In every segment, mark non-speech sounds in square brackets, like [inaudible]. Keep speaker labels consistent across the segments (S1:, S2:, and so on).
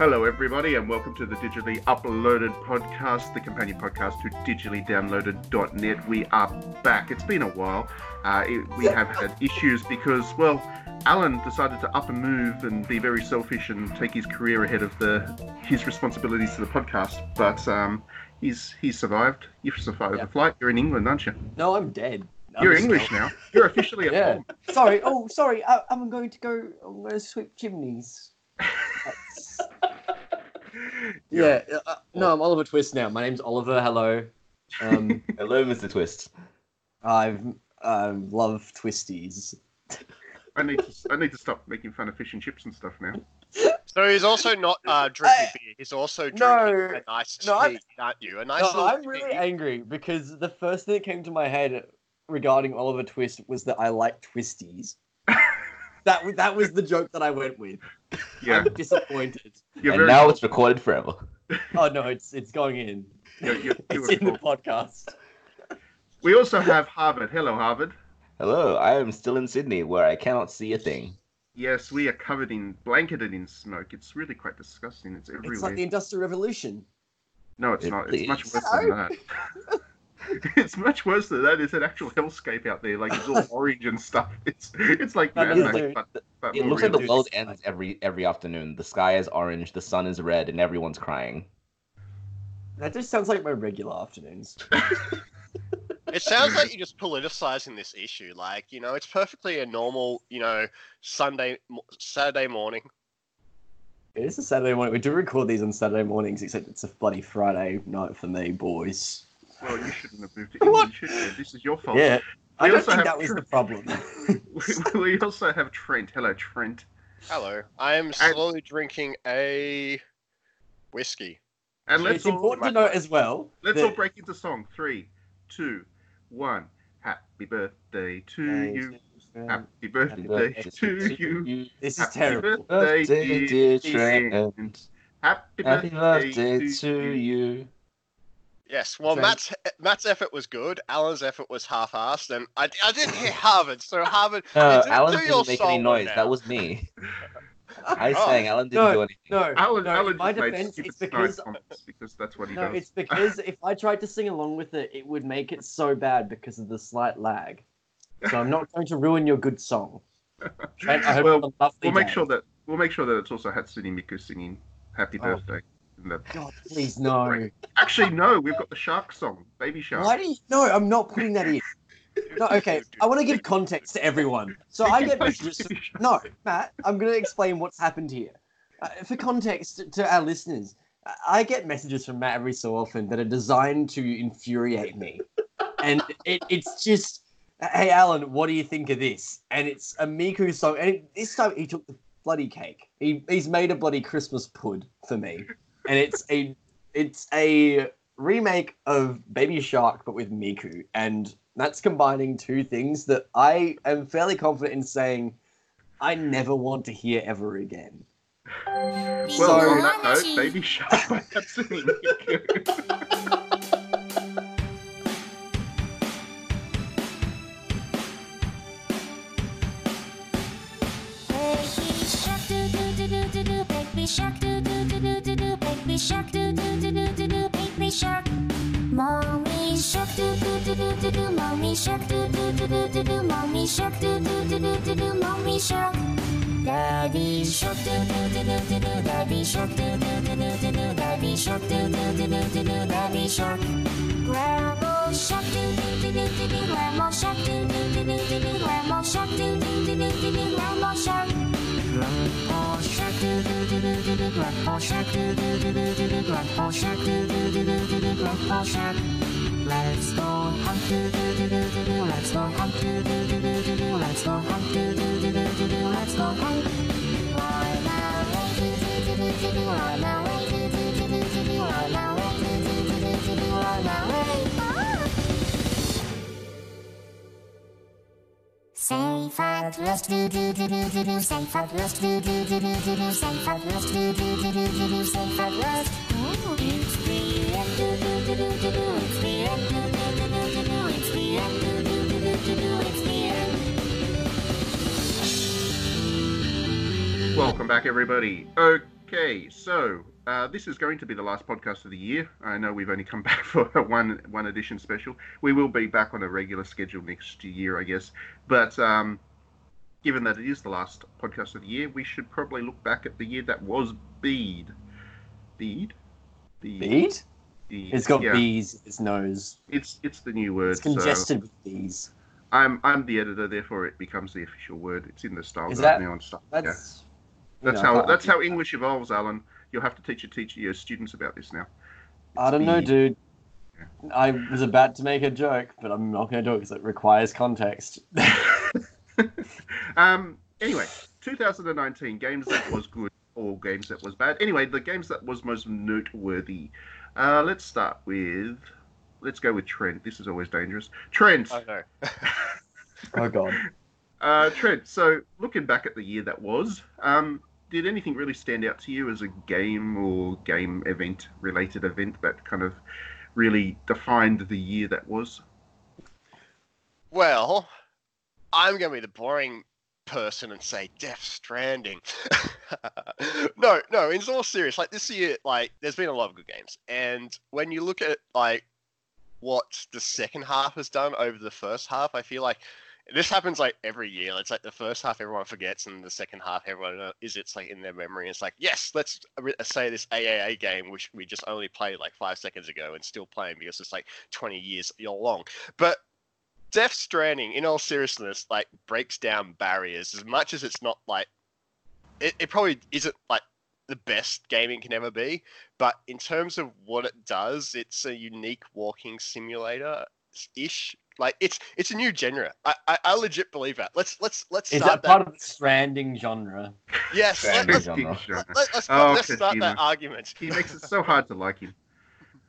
S1: Hello, everybody, and welcome to the Digitally Uploaded podcast, the companion podcast to digitallydownloaded.net. We are back. It's been a while. Uh, it, we have had issues because, well, Alan decided to up and move and be very selfish and take his career ahead of the his responsibilities to the podcast. But um, he's he's survived. You've survived
S2: Yeah.
S1: the flight. You're in England, aren't you?
S2: No, I'm dead. I'm
S1: You're English now. You're officially at [laughs]
S2: Yeah.
S1: home.
S2: Sorry. Oh, sorry. I, I'm going to go. I'm going to sweep chimneys. [laughs] That's- yeah. Uh, no, I'm Oliver Twist now. My name's Oliver. Hello. Um, [laughs]
S3: Hello, Mr. Twist.
S2: I've um, love twisties.
S1: I need to I need to stop making fun of fish and chips and stuff now.
S4: So he's also not uh, drinking
S2: I-
S4: beer. He's also drinking
S2: No.
S4: a nice
S2: No, I'm-
S4: aren't you? A nice
S2: No, I'm
S4: tea.
S2: really angry because the first thing that came to my head regarding Oliver Twist was that I like twisties. That that was the joke that I went with.
S1: Yeah,
S2: I'm disappointed.
S1: you're
S3: and
S1: very
S3: now it's recorded forever. [laughs]
S2: Oh no, it's it's going in.
S1: you're- you're- [laughs]
S2: It's
S1: you're
S2: in the podcast.
S1: We also have Harvard. Hello, Harvard.
S3: Hello, I am still in Sydney where I cannot see a thing.
S1: Yes, we are covered in blanketed in smoke. It's really quite disgusting. It's everywhere.
S2: It's like the Industrial Revolution.
S1: No, it's
S3: It
S1: not. It's much
S3: is.
S1: worse than that. [laughs] [laughs] it's much worse than that. It's an actual hellscape out there. Like it's all [laughs] orange and stuff. It's it's like Mad Max, but, but
S3: It
S1: more
S3: looks like the world ends every every afternoon. The sky is orange, the sun is red, and everyone's crying.
S2: That just sounds like my regular afternoons. [laughs]
S4: It sounds like you're just politicizing this issue. Like, you know, it's perfectly a normal, you know, Sunday, Saturday morning.
S2: It is a Saturday morning. We do record these on Saturday mornings, except it's a bloody Friday night for me, boys.
S1: Well, you shouldn't have moved to [laughs]
S2: What?
S1: England, should you? This is your fault.
S2: Yeah, I don't think that was
S1: Tr-
S2: the problem.
S1: we, [laughs] we also have Trent. Hello, Trent.
S4: Hello. I am slowly drinking a whiskey.
S1: And let's
S2: it's
S1: all
S2: important to note as well.
S1: let's
S2: that-
S1: all break into song. Three, two, one. Happy birthday to you. Happy birthday
S2: birthday
S1: to you.
S2: This is
S1: Happy
S2: terrible.
S1: birthday,
S3: Birthday,
S1: dear
S3: dear Trent.
S1: Trent. Happy
S3: Happy
S1: birthday,
S3: birthday to you.
S4: Yes. Well,
S2: Trent.
S4: Matt's eh, Matt's effort was good. Alan's effort was half-assed, and I, I didn't hear Harvard. So Harvard,
S3: No,
S4: do-
S3: Alan
S4: do your
S3: didn't make any noise.
S4: now.
S3: That was me. [laughs] I
S4: Oh.
S3: sang. Alan didn't do anything.
S2: No,
S1: Alan,
S2: no.
S1: Alan
S2: in my defense,
S1: stupid
S2: it's because
S1: because that's what he
S2: no,
S1: does.
S2: it's [laughs] because if I tried to sing along with it, it would make it so bad because of the slight lag. So I'm not going to ruin your good song. [laughs] Trent, I hope
S1: Well,
S2: a lovely
S1: We'll make
S2: day.
S1: sure that we'll make sure that it's also Hatsune Miku singing "Happy
S2: Oh.
S1: Birthday." In
S2: God, please no.
S1: Actually, no, we've got the shark song, Baby Shark.
S2: Why do you? No, I'm not putting that in. No, [laughs] okay. I want to give context to everyone. So I get. No, Matt, I'm going to explain what's happened here. Uh, for context to our listeners, I- I get messages from Matt every so often that are designed to infuriate me, and it, it's just, hey Alan, what do you think of this? And it's a Miku song, and it, this time he took the bloody cake. He, he's made a bloody Christmas pud for me, and it's a it's a remake of Baby Shark but with Miku, and that's combining two things that I am fairly confident in saying I never want to hear ever again.
S1: Well,
S2: So-
S1: on that note, Baby Shark by [laughs] Hatsune Miku. [laughs]
S5: mommy shark do do do do do do mommy shark do do do do do do mommy shark do do do do do do mommy shark daddy shark do do do do do do daddy shark do do do do do do daddy shark do do do do do do daddy shark grandma shark do do do do do do grandma shark do do do do do do grandma shark do do do do do do grandma shark Grandpa shark grandpa shark grandpa shark grandpa shark Let's go. hunt do do do do do do let's go hunt do do do do do do let's go hunt do do do do do do let's go hunt Run away do do Do do do do do do. Do do do do do do. Do do do do do do.
S1: Welcome back, everybody. Okay, so uh, this is going to be the last podcast of the year. I know we've only come [laughs] back for one one edition special. We will be back on a regular schedule next year, I guess. But um, given that it is the last podcast of the year, we should probably look back at the year that was Bead. Bead. Bead.
S2: Bead?
S1: Bead.
S2: It's got
S1: yeah,
S2: bees in its nose.
S1: It's it's the new word.
S2: It's
S1: so
S2: congested with bees.
S1: I'm I'm the editor, therefore it becomes the official word. It's in the style guide
S2: that-
S1: now and stuff. yeah.
S2: That's you
S1: That's
S2: know,
S1: how that's how English evolves, Alan. You'll have to teach your teacher your students about this now.
S2: I don't know,
S1: Speed.
S2: dude. I was about to make a joke, but I'm not going to do it because it requires context. [laughs]
S1: um. Anyway, 2019 games that was good or games that was bad. Anyway, the games that was most noteworthy. Uh, let's start with. Let's go with Trent. This is always dangerous. Trent.
S4: I know.
S2: oh god. [laughs]
S1: Uh, Trent. So looking back at the year that was, um, did anything really stand out to you as a game or game event related event that kind of really defined the year that was?
S4: Well, I'm going to be the boring person and say Death Stranding. [laughs] no, no, it's all serious, like this year, like there's been a lot of good games, and when you look at like what the second half has done over the first half, I feel like this happens like every year. It's like the first half everyone forgets, and the second half everyone is it's like in their memory. It's like yes, let's say this AAA game which we just only played like five seconds ago and still playing because it's like 20 years long. But Death Stranding, in all seriousness, like breaks down barriers as much as it's not like it, it probably isn't like the best gaming can ever be, but in terms of what it does, it's a unique walking simulator ish. Like it's it's a new genre. I, I, I legit believe that. Let's let's let's
S2: Is
S4: start
S2: that part of the stranding genre?
S4: Yes, let,
S3: Stranding
S4: let's,
S3: genre. [laughs]
S4: let, let's,
S1: Oh,
S4: let's start that argument.
S1: He makes it so hard to like him.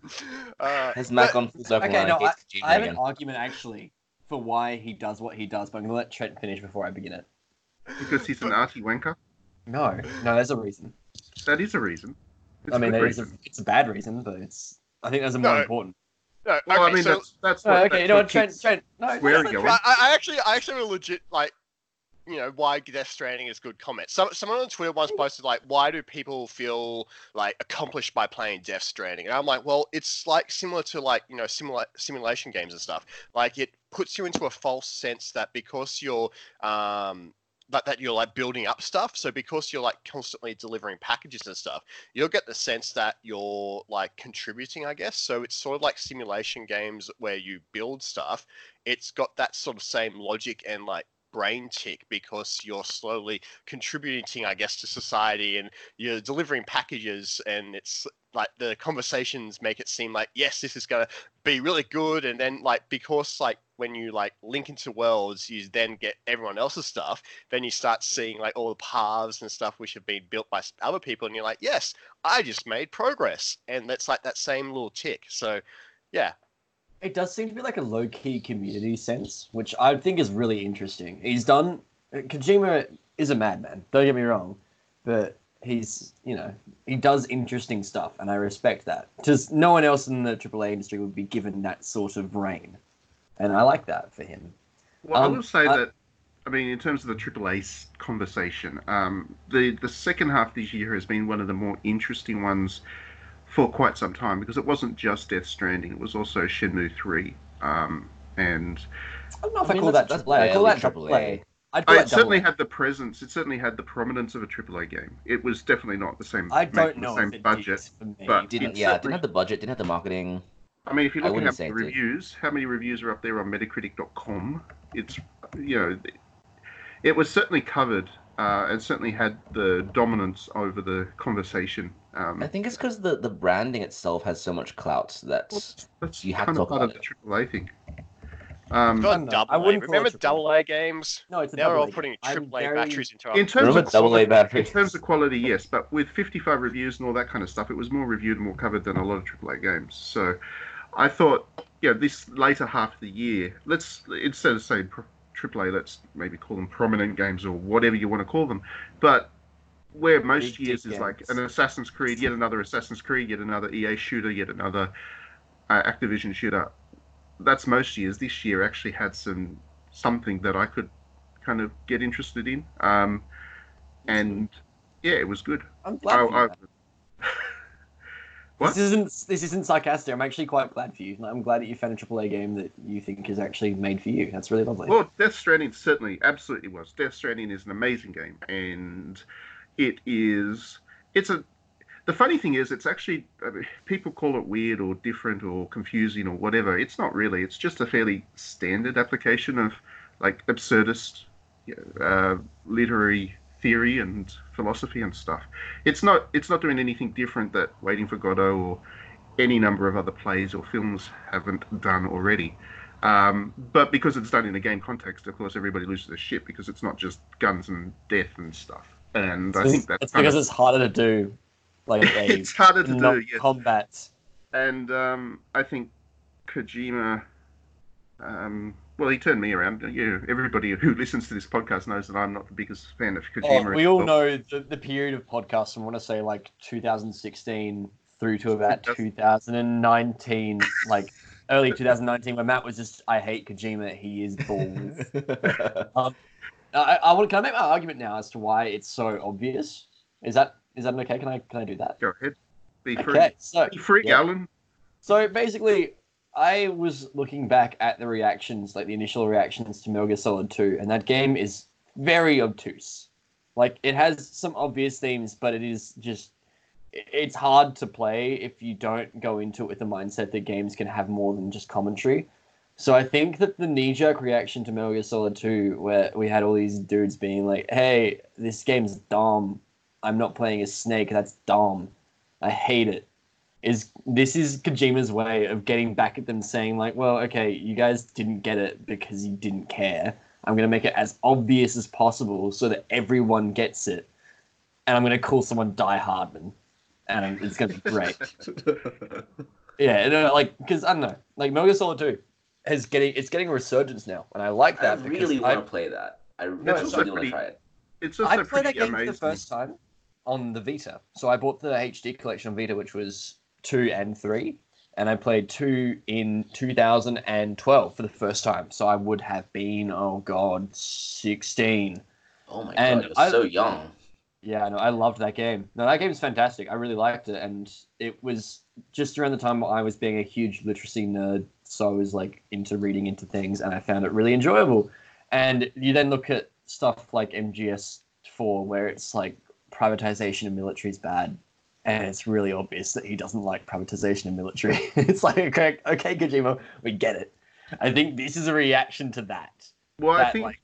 S1: [laughs]
S4: Uh,
S3: Has Mac
S4: but-
S3: on full circle
S2: Okay, no, I, I have an argument actually for why he does what he does, but I'm going to let Trent finish before I begin it.
S1: Because he's an arty wanker.
S2: No, no, there's a reason.
S1: That is a reason. It's
S2: I mean,
S1: a good
S2: there is a, it's a bad reason, but it's. I think there's a more
S4: No.
S2: important.
S4: No,
S1: Well,
S4: okay,
S1: I mean,
S4: so,
S1: that's that's
S2: No,
S1: what,
S2: okay,
S1: that's
S2: you know
S1: what
S2: what, Trent,
S1: keeps-
S2: Trent, no,
S1: Where
S2: no,
S1: are you
S2: no,
S1: going?
S4: I, I actually, I actually have a legit like, you know, why Death Stranding is good comment. Some someone on Twitter once posted like, why do people feel like accomplished by playing Death Stranding? And I'm like, well, it's like similar to like you know simula- simulation games and stuff. Like it puts you into a false sense that because you're um that, that you're like building up stuff. So because you're like constantly delivering packages and stuff, you'll get the sense that you're like contributing, I guess. So it's sort of like simulation games where you build stuff. It's got that sort of same logic and like brain tick because you're slowly contributing, I guess, to society and you're delivering packages and it's like the conversations make it seem like yes this is going to be really good and then like because like when you like link into worlds you then get everyone else's stuff then you start seeing like all the paths and stuff which have been built by other people and you're like yes i just made progress and that's like that same little tick so yeah
S2: It does seem to be like a low key community sense, which I think is really interesting. He's done. Kojima is a madman. Don't get me wrong, but he's you know he does interesting stuff, and I respect that. Just no one else in the AAA industry would be given that sort of reign, and I like that for him.
S1: Well,
S2: Um,
S1: I will say
S2: I-
S1: that. I mean, in terms of the AAA conversation, um, the the second half of this year has been one of the more interesting ones for quite some time because it wasn't just Death Stranding; it was also Shenmue Three, um, and
S2: I don't know if
S3: I
S2: I,
S3: mean,
S2: call
S3: that's-
S2: that
S3: that's
S2: AAA. I call that
S3: barely
S2: AAA. I'd
S1: it certainly had the presence. It certainly had the prominence of a AAA game. It was definitely not the same.
S2: I don't know
S1: the same
S2: if it
S1: budget.
S2: did for me.
S1: but-
S3: Didn't
S1: It
S3: yeah, didn't have the budget, didn't have the marketing.
S1: I mean, if you look at
S3: wouldn't
S1: how
S3: say
S1: many
S3: it did.
S1: reviews, how many reviews are up there on Metacritic.com? It's you know, it was certainly covered uh, and certainly had the dominance over the conversation. Um,
S3: I think it's because the, the branding itself has so much clout that
S1: that's
S3: you have
S1: kind
S3: to
S1: of
S3: talk
S1: part of
S3: about
S1: the AAA thing. Um,
S4: got
S2: I
S4: double A.
S2: wouldn't call it
S4: remember
S2: triple A.
S4: double A games
S2: No, it's a
S4: they were all
S2: AA.
S4: putting
S2: I'm
S4: triple A
S2: very-
S4: batteries into
S1: in
S4: our
S1: terms
S3: Remember
S1: of
S3: double A
S1: quality,
S3: batteries?
S1: in terms of quality, yes, but with 55 reviews and all that kind of stuff, it was more reviewed and more covered than a lot of AAA games. So, I thought, yeah, this later half of the year, let's instead of saying pro- AAA, let's maybe call them prominent games or whatever you want to call them. But where most
S2: Big
S1: years
S2: dick
S1: is like
S2: games.
S1: an Assassin's Creed, yet another Assassin's Creed, yet another EA shooter, yet another uh, Activision shooter. That's most years. This year actually had some something that I could kind of get interested in. Um, and Yeah, it was good.
S2: I'm glad
S1: I-
S2: for you.
S1: I-
S2: Matt.
S1: What?
S2: This isn't this isn't sarcastic. I'm actually quite glad for you. I'm glad that you found a AAA game that you think is actually made for you. That's really lovely.
S1: Well, Death Stranding certainly, absolutely was. Death Stranding is an amazing game, and it is. It's a. The funny thing is, it's actually I mean, people call it weird or different or confusing or whatever. It's not really. It's just a fairly standard application of like absurdist uh, literary theory and philosophy and stuff. It's not. It's not doing anything different that Waiting for Godot or any number of other plays or films haven't done already. Um, but because it's done in a game context, of course, everybody loses their shit because it's not just guns and death and stuff. And I think that's
S2: it's because
S1: of-
S2: it's harder to do, like [laughs] a
S1: it's harder to do. Yes.
S2: combat.
S1: And um, I think Kojima, um, well, he turned me around. You, everybody who [laughs] listens to this podcast knows that I'm not the biggest fan of Kojima.
S2: Oh, we all
S1: Well,
S2: know the, the period of podcasts I want to say like 2016 through to about 2019, [laughs] like early 2019, where Matt was just, I hate Kojima. He is balls. I, I want. Can I make my argument now as to why it's so obvious? Is that is that okay? Can I can I do that?
S1: Go ahead. Be free.
S2: Okay, so
S1: Be free,
S2: yeah.
S1: Alan.
S2: So basically, I was looking back at the reactions, like the initial reactions to Metal Gear Solid 2, and that game is very obtuse. Like, it has some obvious themes, but it is just. It's hard to play if you don't go into it with the mindset that games can have more than just commentary. So I think that the knee jerk reaction to Metal Gear Solid 2, where we had all these dudes being like, hey, this game's dumb. I'm not playing as Snake. That's dumb. I hate it is this is Kojima's way of getting back at them saying like, well, okay, you guys didn't get it because you didn't care. I'm going to make it as obvious as possible so that everyone gets it. And I'm going to call someone Die Hardman. And it's going to be great. [laughs] yeah, no, like because I don't know, like Metal Gear Solid 2 is getting it's getting a resurgence now, and I like that I
S3: really want to play that. I really
S1: also
S3: want to
S1: pretty-
S3: try it.
S1: It's
S2: I played that
S1: pretty
S2: game
S1: amazing.
S2: for the first time on the Vita. So I bought the HD collection on Vita, which was two and three, and I played two in 2012 for the first time. So I would have been, oh god, 16.
S3: Oh my
S2: And
S3: god,
S2: I-
S3: so young.
S2: Yeah, no, I loved that game. No, that game's fantastic. I really liked it, and it was just around the time I was being a huge literacy nerd, so I was like into reading into things, and I found it really enjoyable. And you then look at stuff like MGS4, where it's like privatization of military is bad, and it's really obvious that he doesn't like privatization of military. [laughs] it's like, okay, okay, Kojima, we get it. I think this is a reaction to that
S1: Well, I think
S2: like,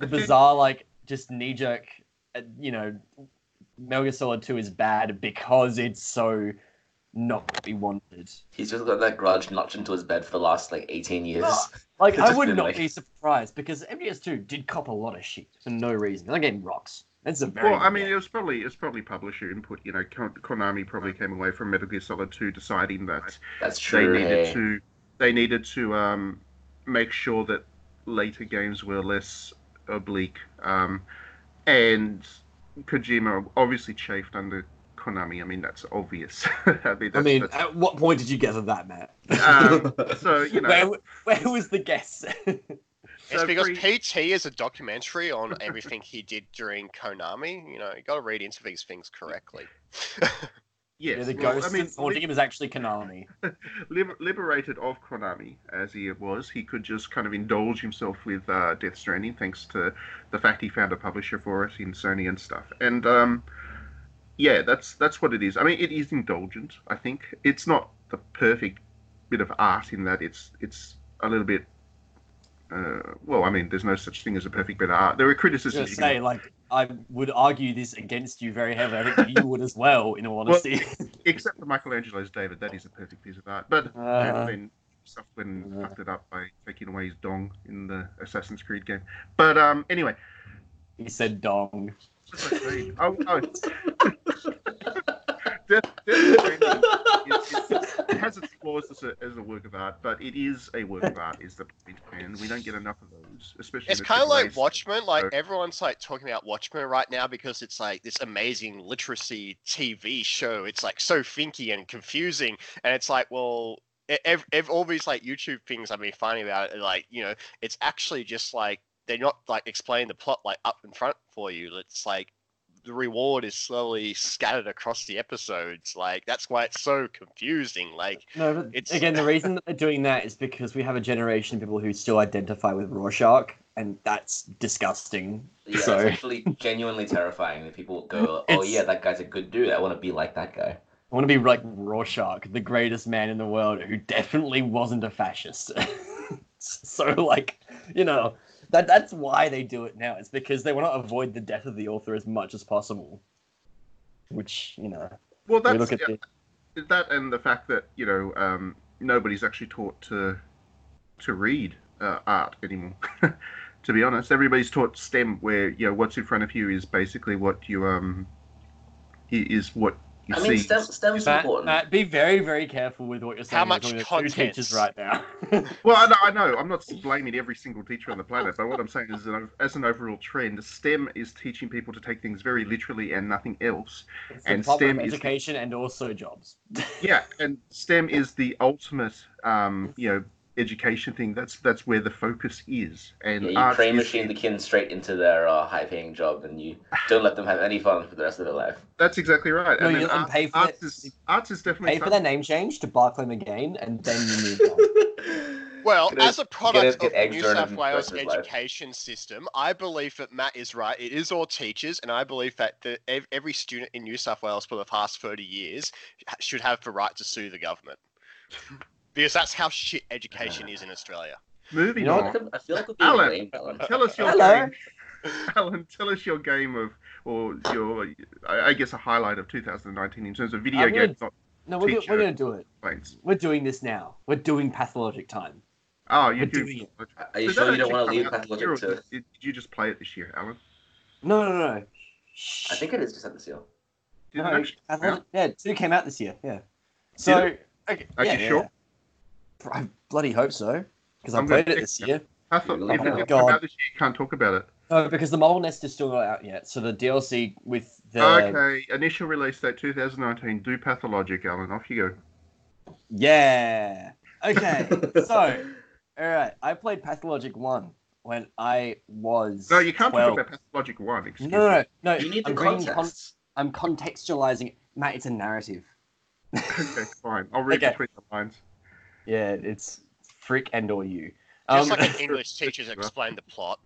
S1: I
S2: the
S1: think-
S2: bizarre, like, just knee jerk, uh, you know, Metal Gear Solid 2 is bad because it's so not what we wanted.
S3: He's just got that grudge notched into his bed for the last like 18 years.
S2: Oh, Like, [laughs] I would not
S3: like-
S2: be surprised because MGS2 did cop a lot of shit for no reason. That game rocks. It's a very
S1: Well, I mean,
S2: game.
S1: it was probably it's probably publisher input. You know, Konami probably came away from Metal Gear Solid 2 deciding that
S3: That's
S1: they needed
S3: hey.
S1: to they needed to um, make sure that later games were less oblique. Um, and Kojima obviously chafed under Konami. I mean, that's obvious. [laughs] I mean,
S2: I mean,
S1: that's-
S2: at what point did you get to that, Matt?
S1: um, so you [laughs] know,
S2: where, where was the guess? [laughs]
S4: It's because
S1: free-
S4: PT is a documentary on everything he did during Konami. You know, you got to read into these things correctly. [laughs]
S1: yes,
S2: yeah, the
S1: well,
S2: ghost
S1: I mean,
S2: that's haunting him is actually Konami. [laughs]
S1: liber- liberated of Konami as he was, he could just kind of indulge himself with uh, Death Stranding, thanks to the fact he found a publisher for it in Sony and stuff. And um, yeah, that's that's what it is. I mean, it is indulgent. I think it's not the perfect bit of art in that it's it's a little bit. Uh, well, I mean, there's no such thing as a perfect bit of art. There are criticisms.
S2: say,
S1: can,
S2: like, I would argue this against you very heavily. I think you would as well, in all honesty. [laughs]
S1: except for Michelangelo's David, that is a perfect piece of art. But
S2: Uh,
S1: and then Sutherland
S2: uh.
S1: fucked it up by taking away his dong in the Assassin's Creed game. But um, anyway,
S2: he said dong.
S1: I oh, oh. Death, Death Stranding is- is- it has its flaws as a, as a work of art, but it is a work of art, is the point, and we don't get enough of those, especially.
S4: It's kind of like Watchmen. Like
S1: So-
S4: everyone's like talking about Watchmen right now because it's like this amazing literacy TV show. It's like so finky and confusing, and it's like, well, ev- ev- all these like YouTube things I've been finding about it, like you know, it's actually just like they're not like explaining the plot like up in front for you. It's like the reward is slowly scattered across the episodes. Like that's why it's so confusing. Like
S2: No, but
S4: It's-
S2: again, the reason that they're doing that is because we have a generation of people who still identify with Rorschach, and that's disgusting.
S3: Yeah,
S2: so,
S3: it's [laughs] actually genuinely terrifying that people go, "Oh
S2: It's-
S3: yeah, that guy's a good dude. I want to be like that guy."
S2: I want to be like Rorschach, the greatest man in the world, who definitely wasn't a fascist. [laughs] so, like, you know, that that's why they do it now. It's because they want to avoid the death of the author as much as possible. Which, you know,
S1: Well,
S2: we
S1: that's
S2: look at
S1: yeah,
S2: the,
S1: that, and the fact that you know um, nobody's actually taught to to read uh, art anymore. [laughs] to be honest, everybody's taught STEM, where you know what's in front of you is basically what you um is what you
S3: I
S1: see.
S3: mean, STEM, STEM's
S2: Matt,
S3: important.
S2: Matt, be very, very careful with what you're saying.
S4: How much
S2: talking to two
S4: content?
S2: teachers right now. [laughs]
S1: Well, I know, I know. I'm not blaming every single teacher on the planet, but what I'm saying is, that as an overall trend, STEM is teaching people to take things very literally and nothing else.
S2: It's
S1: And
S2: Department
S1: STEM
S2: of
S1: is-
S2: education and also jobs.
S1: Yeah, and STEM is the ultimate, um, you know, education thing. That's that's where the focus is. And
S3: yeah, you
S1: train
S3: machine the kids straight into their uh, high-paying job, and you don't let them have any fun for the rest of their life.
S1: That's exactly right.
S2: No,
S1: and
S2: you- and
S1: art-
S2: pay for
S1: arts
S2: it-
S1: is arts is definitely
S2: Pay for their name change to Barclay McGain, and then you move on. [laughs]
S4: Well,
S3: Gonna-
S4: as a product
S3: get
S4: of the New South Wales
S3: person's life.
S4: education system, I believe that Matt is right. It is all teachers, and I believe that the, every student in New South Wales for the past 30 years should have the right to sue the government. Because that's how shit education is in Australia.
S1: Moving
S2: You know
S3: I
S1: on.
S3: feel like- I feel like we're
S1: Alan.
S3: blamed, Alan.
S1: Tell us your
S2: Hello.
S1: game. [laughs] Alan, tell us your game of, or your, I I guess, a highlight of 2019 in terms of video
S2: I'm gonna-
S1: games, not
S2: No, we're, go- we're going to do it.
S1: planes.
S2: We're doing this now. We're doing pathologic time.
S1: Oh, you
S2: We're
S1: do.
S2: doing it.
S3: Are you
S1: Did
S3: sure you don't want to leave
S1: out year,
S3: Pathologic
S1: or
S3: to?
S1: Did, did you just play it this year, Alan?
S2: No, no, no.
S3: I think it is just at this year.
S1: Did
S2: no,
S1: it actually come
S2: Pathologic-
S1: out?
S2: yeah, two came out this year. Yeah. So, okay,
S1: Are
S2: yeah,
S1: you
S2: yeah,
S1: sure?
S2: Yeah. I bloody hope so because I
S1: I'm
S2: played it this
S1: that.
S2: year.
S1: I thought
S3: Oh
S1: if
S3: my
S2: God.
S1: this year, you can't talk about it.
S2: No, because the Marble Nest is still not out yet. So the DLC with the
S1: Okay, initial release date 2019. Do Pathologic, Alan. Off you go.
S2: yeah. Okay, [laughs] so all right, I played Pathologic One when I was
S1: No, you can't
S2: 12.
S1: talk about Pathologic 1. Excuse
S2: No, no, no, no.
S3: You need the
S2: I'm bringing con-
S3: context.
S2: I'm contextualizing it. Matt, it's a narrative.
S1: Okay, [laughs] fine. I'll read
S2: Okay.
S1: between the lines.
S2: Yeah, it's frick and or you.
S4: Just
S2: Um,
S4: like an [laughs] English teachers explain the plot.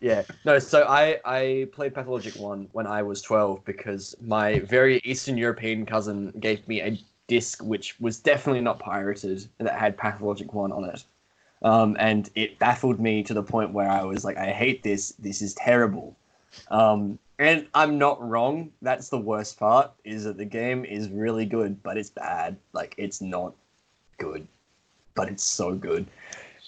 S2: yeah, no. So I I played Pathologic One when I was twelve because my very Eastern European cousin gave me a disc which was definitely not pirated that had Pathologic One on it, um, and it baffled me to the point where I was like, I hate this. This is terrible. Um, and I'm not wrong. That's the worst part. Is that the game is really good, but it's bad. Like it's not good, but it's so good.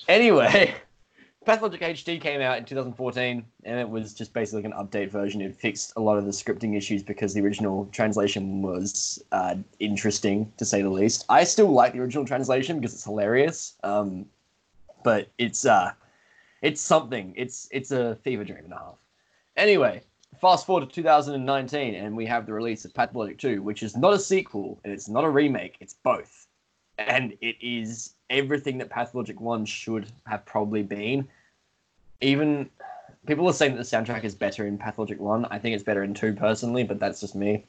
S2: Anyway, [laughs] Pathologic HD came out in 2014, and it was just basically an update version. It fixed a lot of the scripting issues because the original translation was uh, interesting, to say the least. I still like the original translation because it's hilarious, um, but it's uh, it's something. It's it's a fever dream and a half. Anyway, fast forward to 2019, and we have the release of Pathologic 2, which is not a sequel and it's not a remake. It's both, and it is everything that Pathologic 1 should have probably been. Even people are saying that the soundtrack is better in Pathologic 1. I think it's better in 2 personally, but that's just me.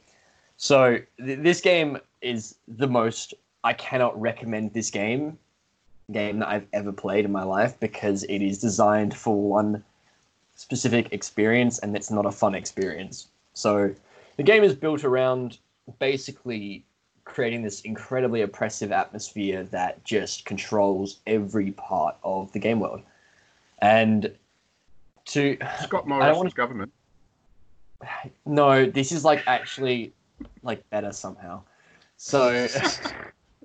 S2: So th- this game is the most I cannot recommend this game game that I've ever played in my life because it is designed for one specific experience and it's not a fun experience. So the game is built around basically creating this incredibly oppressive atmosphere that just controls every part of the game world. And to
S1: Scott
S2: I
S1: Morrison's
S2: wanna-
S1: government.
S2: no, this is like actually like better somehow. So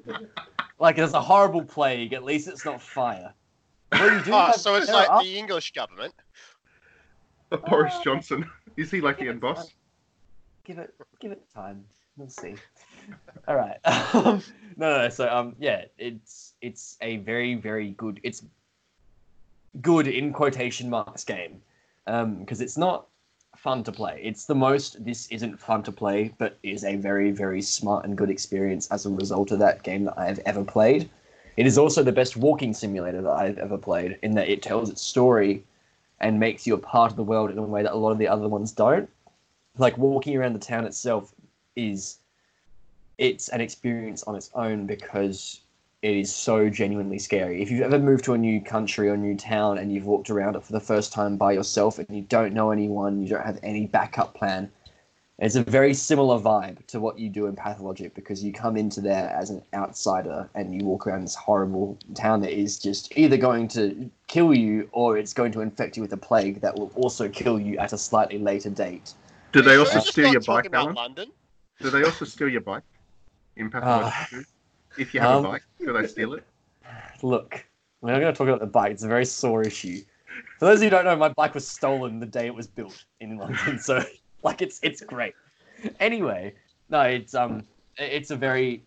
S2: [laughs] like there's a horrible plague, at least it's not fire. Well, you do
S4: Oh, so it's like
S2: are-
S4: the English government.
S1: Boris Johnson. [laughs] Is he like the end boss?
S2: give it give it time. We'll see. [laughs] All right. Um, no, no. So um, yeah, it's it's a very very good. It's good in quotation marks game, um, because it's not fun to play. It's the most. This isn't fun to play, but is a very very smart and good experience as a result of that game that I have ever played. It is also the best walking simulator that I've ever played in that it tells its story and makes you a part of the world in a way that a lot of the other ones don't. like walking around the town itself is it's an experience on its own because it is so genuinely scary. If you've ever moved to a new country or new town and you've walked around it for the first time by yourself and you don't know anyone, you don't have any backup plan, it's a very similar vibe to what you do in Pathologic because you come into there as an outsider and you walk around this horrible town that is just either going to kill you or it's going to infect you with a plague that will also kill you at a slightly later date.
S1: Do they also steal your bike,
S4: about
S1: Alan?
S4: London?
S1: Do they also steal your bike in Pathologic
S2: Ah.
S1: If you have
S2: Um,
S1: a bike, do they steal it?
S2: Look, we're not going to talk about the bike. It's a very sore issue. For those of you who don't know, my bike was stolen the day it was built in London, so [laughs] like it's it's great. Anyway, no, it's um it's a very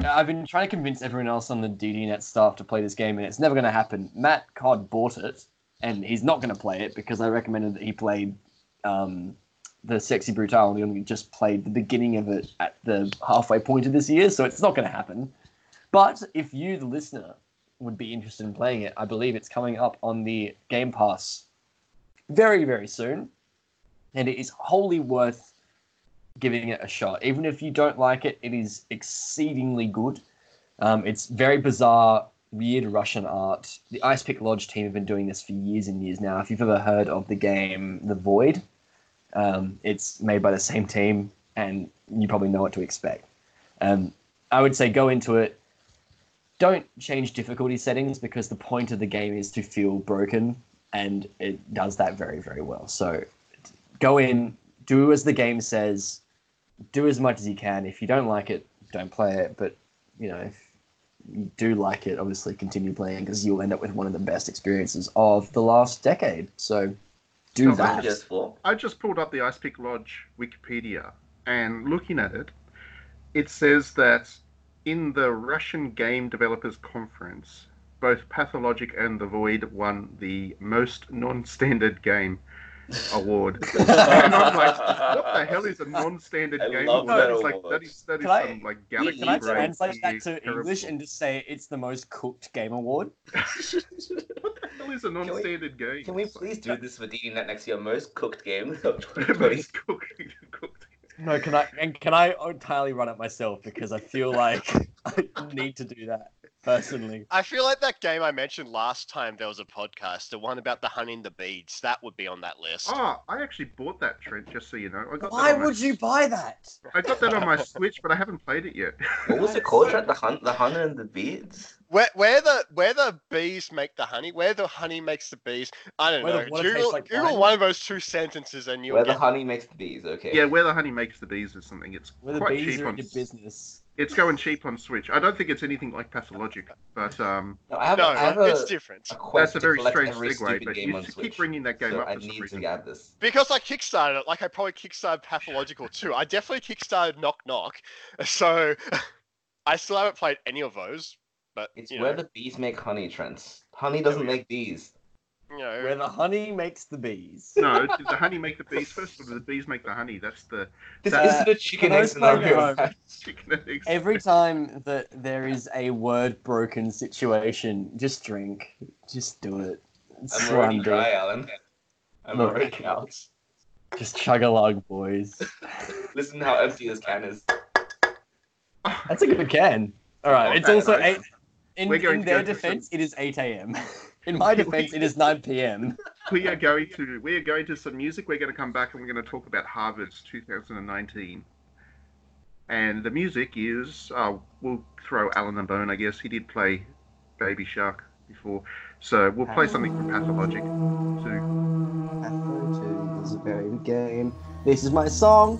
S2: I've been trying to convince everyone else on the DDNet staff to play this game, and it's never going to happen. Matt Codd bought it, and he's not going to play it because I recommended that he played um, the Sexy Brutale, and he only just played the beginning of it at the halfway point of this year, so it's not going to happen. But if you, the listener, would be interested in playing it, I believe it's coming up on the Game Pass very, very soon. And it is wholly worth giving it a shot. Even if you don't like it, it is exceedingly good. Um, it's very bizarre, weird Russian art. The Ice Pick Lodge team have been doing this for years and years now. If you've ever heard of the game The Void, um, it's made by the same team, and you probably know what to expect. Um, I would say go into it. Don't change difficulty settings because the point of the game is to feel broken, and it does that very, very well. So go in, do as the game says, do as much as you can. If you don't like it, don't play it. But you know, if you do like it, obviously continue playing because you'll end up with one of the best experiences of the last decade. So do that.
S3: Just for
S1: I just pulled up the Ice Pick Lodge Wikipedia, and looking at it, it says that in the Russian Game Developers Conference, both Pathologic and The Void won the most non-standard game award. [laughs] and I'm like, what the hell is a non-standard
S3: I
S1: game award?
S3: that
S1: It's like that is that is
S2: Can I-
S1: some like galaxy
S2: Can I translate that to
S1: terrible-
S2: English and just say it's the most cooked game award? [laughs]
S1: What the hell is a non-standard game?
S3: Can we please do this for DDNet next year? Most cooked game of [laughs]
S1: Most
S3: 2020.
S1: cooked- cooked.
S2: No, can I and can I entirely run it myself because I feel like I need to do that personally. [laughs]
S4: I feel like that game I mentioned last time there was a podcast, the one about the honey and the beads, that would be on that list.
S1: Oh, I actually bought that Trent, just so you know. I got
S2: Why
S1: that on my-
S2: would you buy that?
S1: I got that on my Switch, but I haven't played it yet.
S3: What was it called? Trent? The hunt, the hunter and the beads.
S4: Where, where the where the bees make the honey, where the honey makes the bees. I don't
S2: Where
S4: know.
S2: water
S4: Google,
S2: like
S4: Google one of those two sentences and you'll
S3: Where the honey makes the bees. Okay.
S1: yeah, where the honey makes the bees or something. It's
S2: Where the
S1: quite
S2: bees
S1: cheap
S2: are
S1: on.
S2: into business.
S1: It's going cheap on Switch. I don't think it's anything like Pathologic, but um,
S3: No, I have,
S4: no,
S3: a, I have a,
S4: it's different.
S3: a quest
S1: that's a very strange
S3: every
S1: segue. But you
S3: on
S1: just
S3: Switch.
S1: keep bringing that game
S3: so
S1: up
S3: I
S1: for some
S3: need
S1: reason.
S3: to get this.
S4: Because I kickstarted it, like I probably kickstarted Pathological too. I definitely kickstarted Knock Knock, [laughs] so I still haven't played any of those. But
S3: It's
S4: you
S3: where
S4: know,
S3: the bees make honey, Trent. Honey doesn't make bees.
S4: You know,
S2: Where the honey makes the bees.
S1: No, did the honey make the bees first, or did the bees make the honey? That's the
S3: This
S2: Uh,
S3: isn't a chicken
S2: for
S3: egg
S2: those playing
S3: scenario.
S1: chicken and eggs.
S2: Every time that there is a word broken situation, just drink. Just do it. It's
S3: I'm already
S2: Slendy.
S3: dry, Alan. I'm
S2: Look.
S3: already out.
S2: Just chug a lug, boys. [laughs]
S3: Listen how empty this can is.
S2: That's a good can. All right. It's
S3: Okay,
S2: also
S3: nice.
S2: eight. In, in their
S1: go for
S2: defense, it is eight a.m. [laughs] In my defense, it is nine p.m. [laughs]
S1: we are going to we are going to some music. We're going to come back and we're going to talk about Harvard's 2019. And the music is uh, we'll throw Alan a bone. I guess he did play Baby Shark before, so we'll play something from Pathologic 2.
S2: Afro 2 is a very good game. This is my song.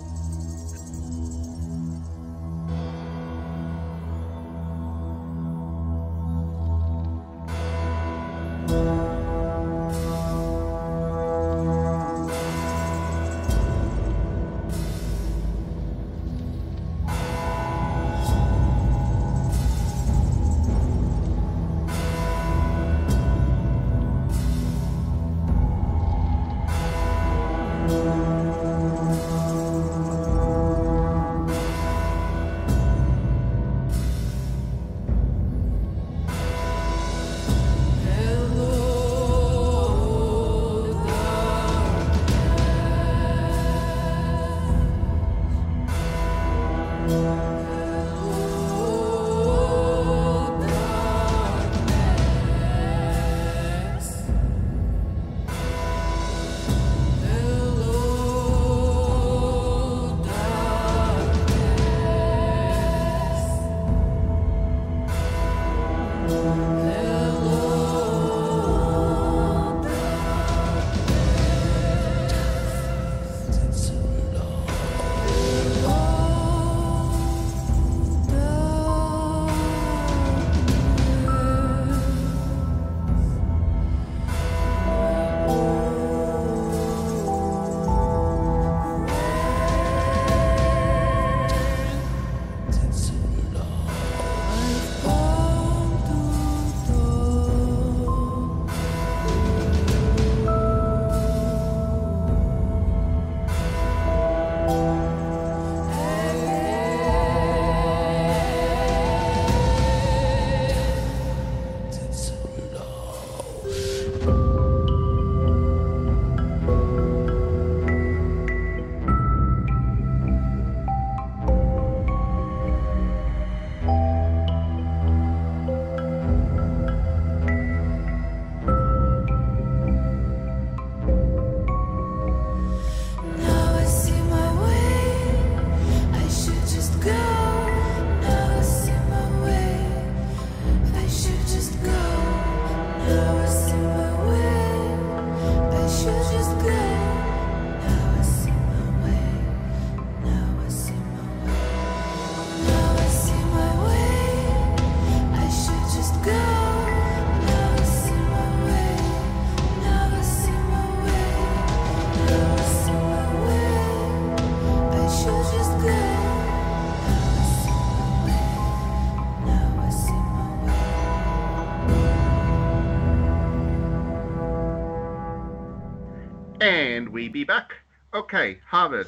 S1: We be back. Okay, Harvard,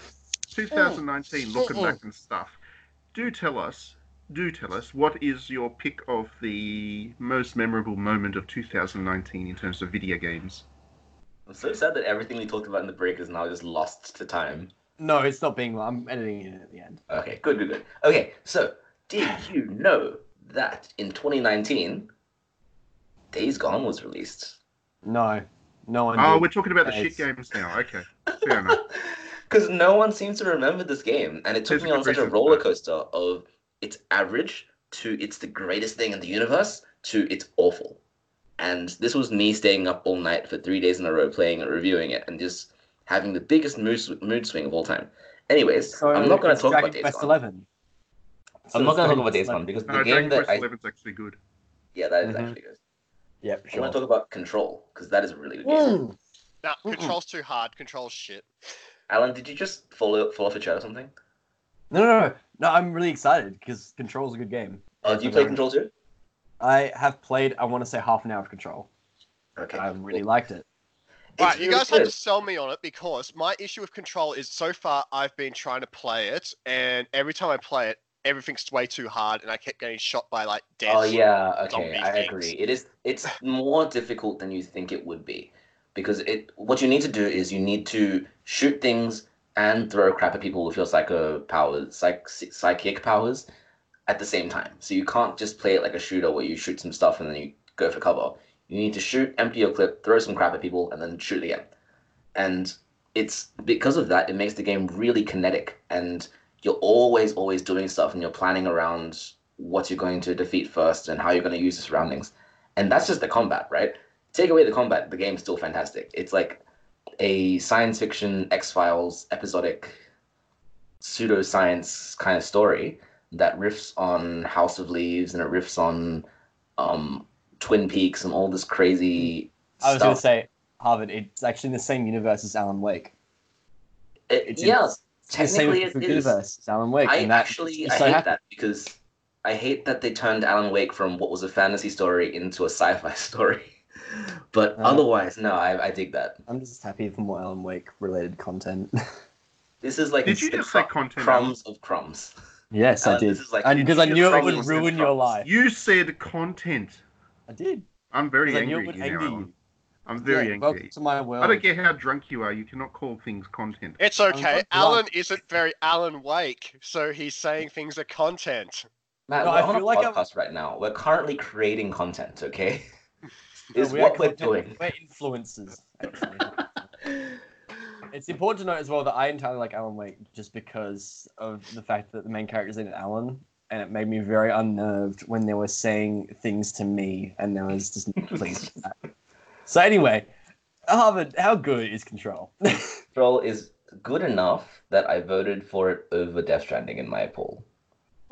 S1: 2019, mm, looking mm, back and stuff. Do tell us, do tell us, what is your pick of the most memorable moment of 2019 in terms of video games?
S3: I'm so sad that everything we talked about in the break is now just lost to time.
S2: No, it's not being. I'm editing it at the end.
S3: Okay, good, good, good. Okay, so did you know that in 2019, Days Gone was released?
S2: No, no one.
S1: Oh,
S2: did.
S1: we're talking about the shit games now. Okay, fair enough. [laughs]
S3: Because no one seems to remember this game, and it took
S1: There's
S3: me on such a
S1: reason
S3: roller coaster of it's average to it's the greatest thing in the universe to it's awful. And this was me staying up all night for three days in a row playing and reviewing it, and just having the biggest mood, mood swing of all time. Anyways,
S2: So
S3: I'm not going to talk
S2: Dragon
S3: about Days
S2: Quest
S3: Gone.
S2: Eleven. So
S3: I'm not going to talk about Days
S2: Quest
S3: Gone
S2: 11.
S3: because the game
S1: Dragon
S3: that
S1: Quest
S3: I
S1: 11 is actually good.
S3: yeah that is
S2: Mhm.
S3: actually good.
S2: Yep,
S3: I want to talk about Control because that is a really good game.
S2: Mm.
S4: Nah, control's too hard. Control's shit.
S3: Alan, did you just fall fall off a chair or something?
S2: No, no, no, no. I'm really excited because Control's a good game.
S3: Oh, do you play Control too?
S2: I have played. I want to say half an hour of Control.
S3: Okay,
S2: I really
S3: cool.
S2: liked it.
S3: It's
S4: Right, you
S3: really
S4: guys have to sell me on it because my issue with Control is so far I've been trying to play it, and every time I play it, everything's way too hard, and I kept getting shot by like oh, death.
S3: Oh yeah, okay, I
S4: things.
S3: agree. It is it's more difficult than you think it would be. Because it what you need to do is you need to shoot things and throw crap at people with your psycho powers, psych, psychic powers at the same time. So you can't just play it like a shooter where you shoot some stuff and then you go for cover. You need to shoot, empty your clip, throw some crap at people, and then shoot again. And it's because of that, it makes the game really kinetic and you're always, always doing stuff and you're planning around what you're going to defeat first and how you're going to use the surroundings. And that's just the combat, right? Take away the combat, the game's still fantastic. It's like a science fiction X Files episodic pseudoscience kind of story that riffs on House of Leaves and it riffs on um, Twin Peaks and all this crazy
S2: I was going to say Harvard. It's actually in the same universe as Alan Wake.
S3: It-
S2: It's in-
S3: yeah,
S2: It's the same
S3: technically it is.
S2: universe Alan Wake.
S3: I
S2: and
S3: actually
S2: makes me
S3: I hate
S2: happy.
S3: that because I hate that they turned Alan Wake from what was a fantasy story into a sci-fi [laughs] story. But
S2: Uh,
S3: otherwise, no, I, I dig that.
S2: I'm just happy for more Alan Wake related content. [laughs]
S3: This is like
S1: Did you
S3: the
S1: just say content,
S3: crumbs of crumbs.
S2: yes, I did.
S3: this like-
S2: and because I knew it would ruin your life.
S1: You said content.
S2: I did.
S1: I'm very
S2: Because I knew
S1: angry
S2: it would
S1: at you now,
S2: anger you.
S1: I'm very
S2: Yeah,
S1: angry.
S2: Welcome to my world.
S1: I don't care how drunk you are. You cannot call things content.
S4: It's okay. Alan
S2: drunk.
S4: isn't very Alan Wake, so he's saying things are content.
S3: Matt,
S2: No,
S3: we're
S2: I
S3: on a
S2: feel like I'm-
S3: podcast right now. We're currently creating content, okay? [laughs]
S2: No,
S3: is
S2: we
S3: what we're doing.
S2: We're influencers, actually. [laughs] it's important to note as well that I entirely like Alan Wake just because of the fact that the main character's in it, Alan, and it made me very unnerved when they were saying things to me, and there was just not pleased with that. So anyway, Harvard, how good is Control? [laughs]
S3: Control is good enough that I voted for it over Death Stranding in my poll.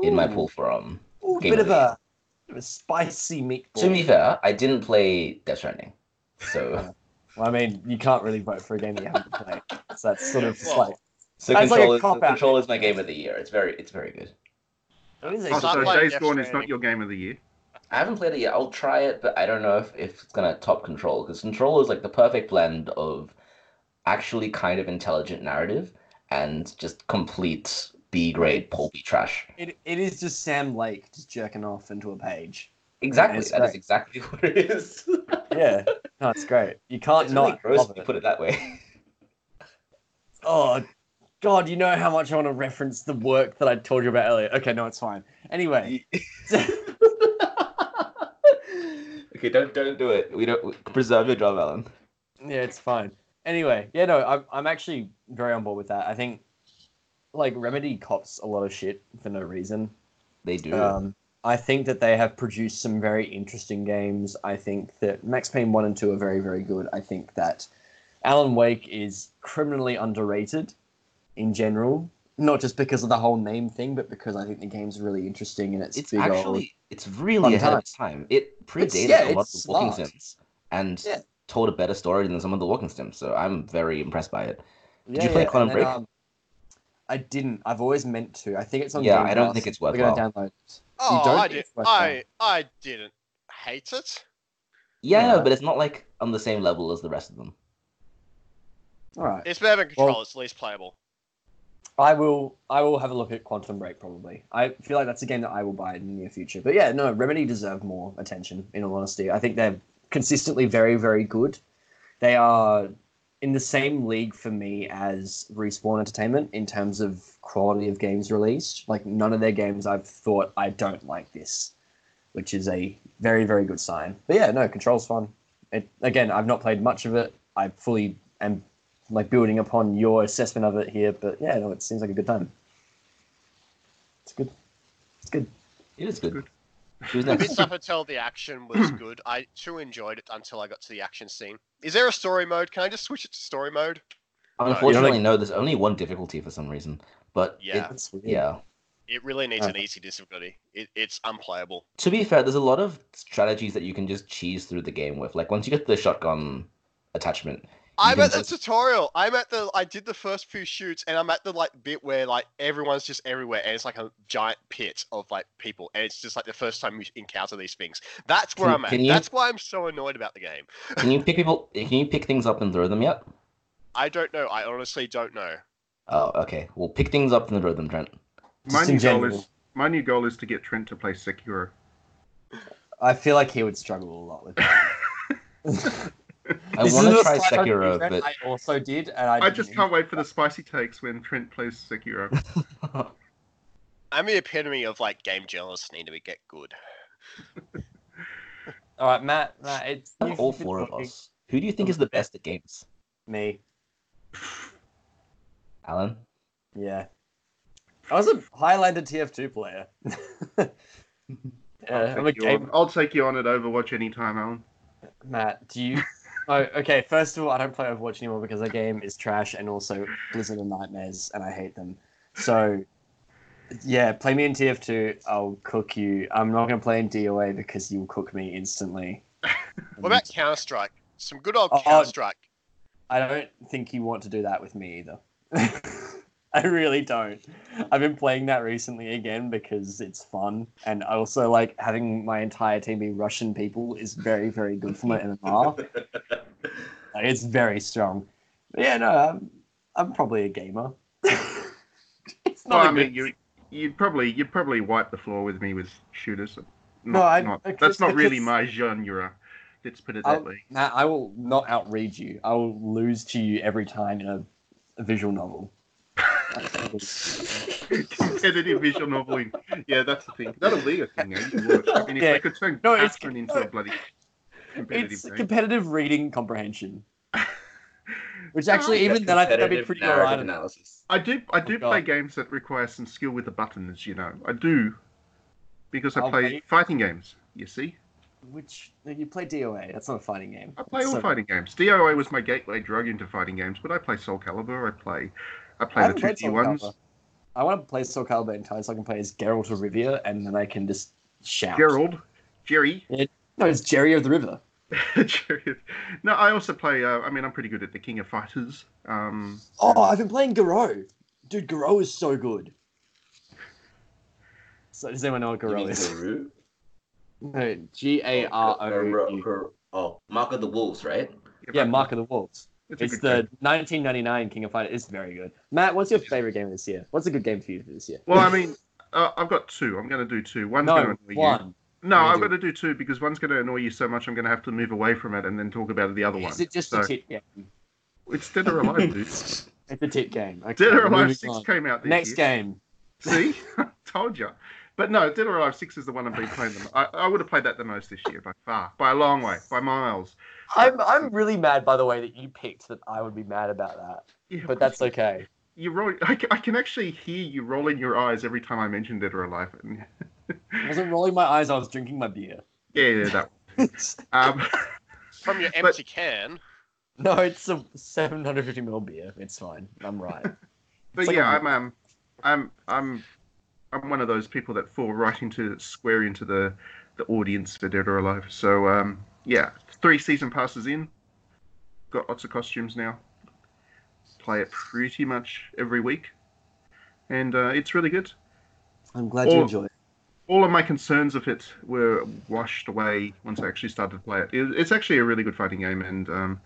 S3: In my
S2: Ooh.
S3: poll for um.
S2: Ooh,
S3: Game
S2: bit
S3: of
S2: of a, bit of a spicy meatball.
S3: To be fair, I didn't play Death Stranding, so [laughs]
S2: Well, I mean, you can't really vote for a game that you haven't played, so that's sort of
S4: Well,
S2: like
S3: so
S2: That's like a
S3: Control is. Control is my game of the year. It's very it's very good.
S1: Oh,
S2: a
S1: so Days
S4: Death
S1: Gone is not your game of the year.
S3: I haven't played it yet. I'll try it, but I don't know if, if it's gonna top Control because Control is like the perfect blend of actually kind of intelligent narrative and just complete B grade pulpy trash.
S2: It, it is just Sam Lake just jerking off into a page.
S3: Exactly, that is
S2: great.
S3: exactly [laughs] what it is.
S2: Yeah, no, it's great. You can't
S3: it's really
S2: not
S3: gross
S2: love it.
S3: put it that way.
S2: Oh, God, you know how much I want to reference the work that I told you about earlier. Okay, no, it's fine. Anyway, [laughs] [laughs]
S3: okay, don't don't do it. We don't preserve your job, Alan.
S2: yeah, it's fine. Anyway, yeah, no, I'm, I'm actually very on board with that. I think, like, Remedy cops a lot of shit for no reason.
S3: They do.
S2: Um, I think that they have produced some very interesting games. I think that Max Payne 1 and 2 are very, very good. I think that Alan Wake is criminally underrated in general, not just because of the whole name thing, but because I think the game's really interesting and it's,
S3: it's
S2: big
S3: actually
S2: old.
S3: it's really
S2: fun
S3: ahead
S2: time.
S3: of its time. It predated
S2: yeah,
S3: a lot of
S2: it's
S3: the walking
S2: smart.
S3: sims and
S2: Yeah.
S3: told a better story than some of the walking sims. So I'm very impressed by it.
S2: Yeah,
S3: you play
S2: yeah,
S3: Quantum
S2: and
S3: Break?
S2: um, I didn't. I've always meant to. I think it's on.
S3: Yeah,
S2: Game
S3: I don't
S2: Pass.
S3: think it's
S2: We're gonna download it.
S4: Oh,
S2: don't
S4: I did, I, I didn't hate it.
S3: Yeah,
S2: Yeah.
S3: but it's not like on the same level as the rest of them.
S2: All right.
S4: It's better than
S2: Well-
S4: Control. it's least playable.
S2: I will. I will have a look at Quantum Break probably. I feel like that's a game that I will buy in the near future. But yeah, no, Remedy deserve more attention. In all honesty, I think they're consistently very, very good. They are in the same league for me as Respawn Entertainment in terms of quality of games released. Like none of their games I've thought I don't like this, which is a very, very good sign. But yeah, no, Control's fun. It, again, I've not played much of it. I fully am like building upon your assessment of it here, but yeah, no, it seems like a good time. It's good. It's good.
S3: It is good.
S1: Good.
S3: Who's
S4: Bits
S3: next?
S4: up until the action was [clears throat] good. I too enjoyed it until I got to the action scene. Is there a story mode? Can I just switch it to story mode?
S3: Unfortunately,
S2: like-
S3: no. There's only one difficulty for some reason. But
S4: Yeah.
S2: That's
S3: yeah.
S4: It really needs an easy difficulty. It, it's unplayable.
S3: To be fair, there's a lot of strategies that you can just cheese through the game with. Like once you get the shotgun attachment,
S4: I'm at the
S3: just-
S4: tutorial. I'm at the. I did the first few shoots, and I'm at the like bit where like everyone's just everywhere, and it's like a giant pit of like people, and it's just like the first time you encounter these things. That's where
S3: Can-
S4: I'm at.
S3: you-
S4: That's why I'm so annoyed about the game.
S3: can you pick people? Can you pick things up and throw them yet?
S4: I don't know. I honestly don't know.
S3: Oh, okay. Well, pick things up and throw them, Trent.
S1: My new goal is my new goal is to get Trent to play Sekiro.
S2: I feel like he would struggle a lot with that. [laughs] [laughs]
S3: I want to try
S2: slight
S3: Sekiro, but
S2: I also did, and I,
S1: I just can't wait for the spicy takes when Trent plays Sekiro. [laughs]
S4: I'm the epitome of like game journalists need to get good.
S2: All right, Matt. Matt, it's you've
S3: all four of us. Who do you think is the best at games?
S2: Me.
S3: Alan?
S2: Yeah. I was a Highlander TF2 player. [laughs]
S1: I'll,
S2: yeah, I'm a
S1: take on,
S2: game.
S1: I'll take you on at Overwatch anytime, Alan.
S2: Matt, do you? Oh, okay. First of all, I don't play Overwatch anymore because the game is trash, and also Blizzard are nightmares, and I hate them. So, yeah, play me in TF2. I'll cook you. I'm not gonna play in DOA because you'll cook me instantly.
S4: What about Counter Strike? Some good old
S2: Oh,
S4: Counter Strike.
S2: I don't think you want to do that with me either. [laughs] [laughs] I really don't. I've been playing that recently again because it's fun, and also like having my entire team be Russian people is very, very good for my MMR. [laughs] Like, it's very strong. But yeah, no, I'm, I'm probably a gamer. [laughs] it's
S1: Well,
S2: not
S1: I
S2: a
S1: mean, you, you'd probably you'd probably wipe the floor with me with shooters. Not,
S2: No, I-
S1: not- that's not really my genre. Let's put it
S2: I'll-
S1: that way.
S2: Matt, I will not outread you. I will lose to you every time in a, a visual novel.
S1: Competitive visual noveling. Yeah, that's the thing. That'll be a thing. eh? You would. I mean, if
S2: Yeah.
S1: they could turn
S2: No, it's-
S1: into
S2: no.
S1: a bloody competitive
S2: It's
S1: game.
S2: competitive reading comprehension. [laughs] Which actually,
S1: yeah,
S2: even then, I think I'd be pretty alright.
S3: analysis.
S1: I do. I do
S2: Oh,
S1: play games that require some skill with the buttons. You know, I do, because I
S2: I'll
S1: play
S2: play-
S1: fighting games. You see,
S2: Which you play DOA? That's not a fighting game.
S1: I play all
S2: So-
S1: fighting games. DOA was my gateway drug into fighting games, but I play Soul Calibur. I play, I
S2: I
S1: play the two D ones.
S2: Calibur. I want to play Soul Calibur entirely so I can play as Geralt of Rivia, and then I can just shout.
S1: Gerald, Jerry,
S2: No, it's Jerry of the River. [laughs]
S1: Jerry. No, I also play. Uh, I mean, I'm pretty good at the King of Fighters. Um,
S2: Oh, I've been playing Garou. Dude, Garou is so good. So does anyone know what
S3: You
S2: Garou
S3: mean
S2: is?
S3: Guru? [laughs]
S2: No, G A R O U.
S3: Oh, Mark of the Wolves, right?
S2: Yeah, Mark of the Wolves.
S1: It's,
S2: It's the
S1: game.
S2: 1999 King of Fighters. It's very good. Matt, what's your favorite game this year? What's a good game for you for this year?
S1: Well, I mean, uh, I've got two. I'm going to do two. One's going
S2: no,
S1: to annoy you.
S2: one.
S1: No,
S2: You're
S1: I'm
S2: gonna
S1: do two because one's going to annoy you so much. I'm going to have to move away from it and then talk about the other one.
S2: Is it just
S1: So,
S2: a tit game?
S1: It's Dead or Alive, dude. [laughs]
S2: It's a tit game. Okay,
S1: Dead or Alive Six
S2: on.
S1: came out this year.
S2: Next
S1: year.
S2: game.
S1: See, [laughs] [laughs] told you. But no, Dead or Alive Six is the one I've been playing. The, I, I would have played that the most this year by far, by a long way, by miles.
S2: I'm I'm really mad by the way that you picked that I would be mad about that.
S1: Yeah,
S2: But that's okay.
S1: You roll. I, ca- I can actually hear you rolling your eyes every time I mention Dead or Alive.
S2: I wasn't rolling my eyes, I was drinking my beer.
S1: yeah, yeah, that. [laughs] Um,
S4: From your
S1: But-
S4: empty can.
S2: no, it's a 750 ml beer. It's fine. I'm right. [laughs]
S1: But
S2: like
S1: yeah,
S2: a-
S1: I'm um, I'm I'm I'm one of those people that fall right into square into the the audience for Dead or Alive. So um, yeah, three season passes in, got lots of costumes now. Play it pretty much every week, and uh, it's really good.
S2: I'm glad you enjoy it.
S1: All of my concerns of it were washed away once I actually started to play it. it it's actually a really good fighting game, and um,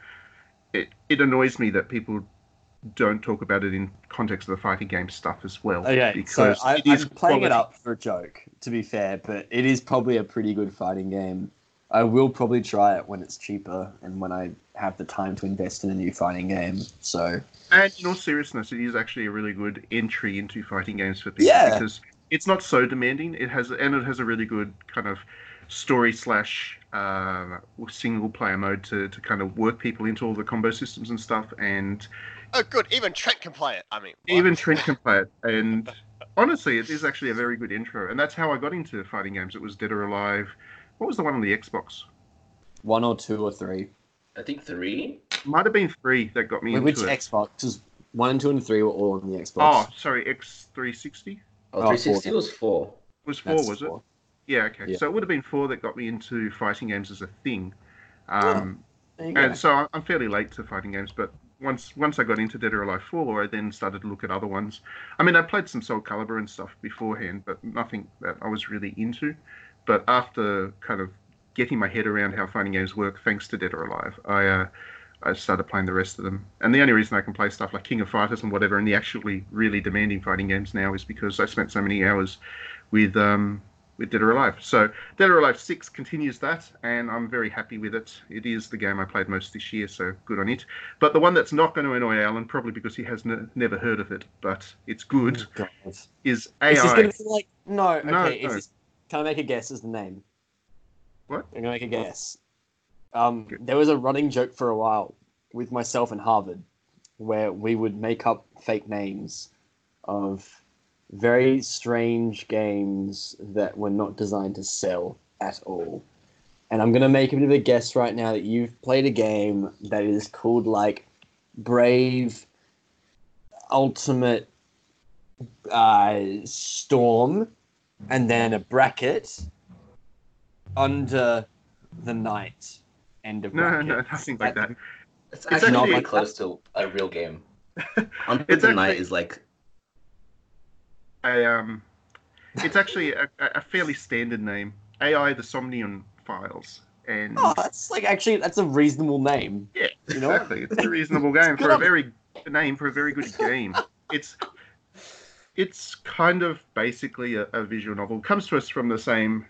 S1: it it annoys me that people don't talk about it in context of the fighting game stuff as well.
S2: Okay,
S1: because
S2: so I, I'm playing it up for a joke, to be fair, but it is probably a pretty good fighting game. I will probably try it when it's cheaper and when I have the time to invest in a new fighting game. So
S1: And in all seriousness, it is actually a really good entry into fighting games for people
S2: Yeah.
S1: because it's not so demanding. It has and it has a really good kind of story slash uh, single player mode to, to kind of work people into all the combo systems and stuff. And
S4: Oh, good. Even Trent can play it. I mean, what?
S1: even Trent can play it. [laughs] And honestly, it is actually a very good intro. And that's how I got into fighting games. It was Dead or Alive. What was the one on the Xbox?
S2: one or two or three.
S3: I think three.
S1: Might have been three that got me
S2: Wait,
S1: into
S2: which
S1: it.
S2: Xbox? Because one and two and three were all on the Xbox.
S1: Oh, sorry, X360
S3: Oh,
S2: Oh,
S3: 360
S2: four.
S3: was four.
S1: was four,
S2: That's
S1: was it? Yeah, okay.
S2: Yeah.
S1: So it would have been four that got me into fighting games as a thing. Um,
S2: There you go.
S1: and so I- I'm fairly late to fighting games, but once once I got into Dead or Alive 4, I then started to look at other ones. I mean, I played some Soul Calibur and stuff beforehand, but nothing that I was really into. But after kind of getting my head around how fighting games work, thanks to Dead or Alive, I uh, I started playing the rest of them. And the only reason I can play stuff like King of Fighters and whatever, and the actually really demanding fighting games now, is because I spent so many hours with um, with Dead or Alive. So Dead or Alive 6 continues that, and I'm very happy with it. It is the game I played most this year, so good on it. But the one that's not going to annoy Alan, probably because he has ne- never heard of it, but it's good,
S2: Oh,
S1: is
S2: Is this going to be like no? Okay,
S1: No,
S2: is
S1: no.
S2: this? Can I make a guess? As the name?
S1: What?
S2: I'm gonna make a guess. Um, there was a running joke for a while with myself and Harvard, where we would make up fake names of very strange games that were not designed to sell at all. And I'm gonna make a bit of a guess right now that you've played a game that is called like Brave Ultimate uh, Storm, and then a bracket under the night. End of
S1: no,
S2: bracket.
S1: no, nothing like that.
S3: It's,
S1: It's
S3: actually
S2: actually-
S3: pretty close to a real game. [laughs] Under
S1: It's
S3: the Night is like
S1: A, um, it's actually a, a fairly standard name. AI, the Somnium Files. And
S2: Oh, that's like actually that's a reasonable name.
S1: yeah,
S2: you know what?
S1: exactly. It's a reasonable [laughs] game
S2: good
S1: for a
S2: on it.
S1: very name for a very good game. It's it's kind of basically a, a visual novel. It comes to us from the same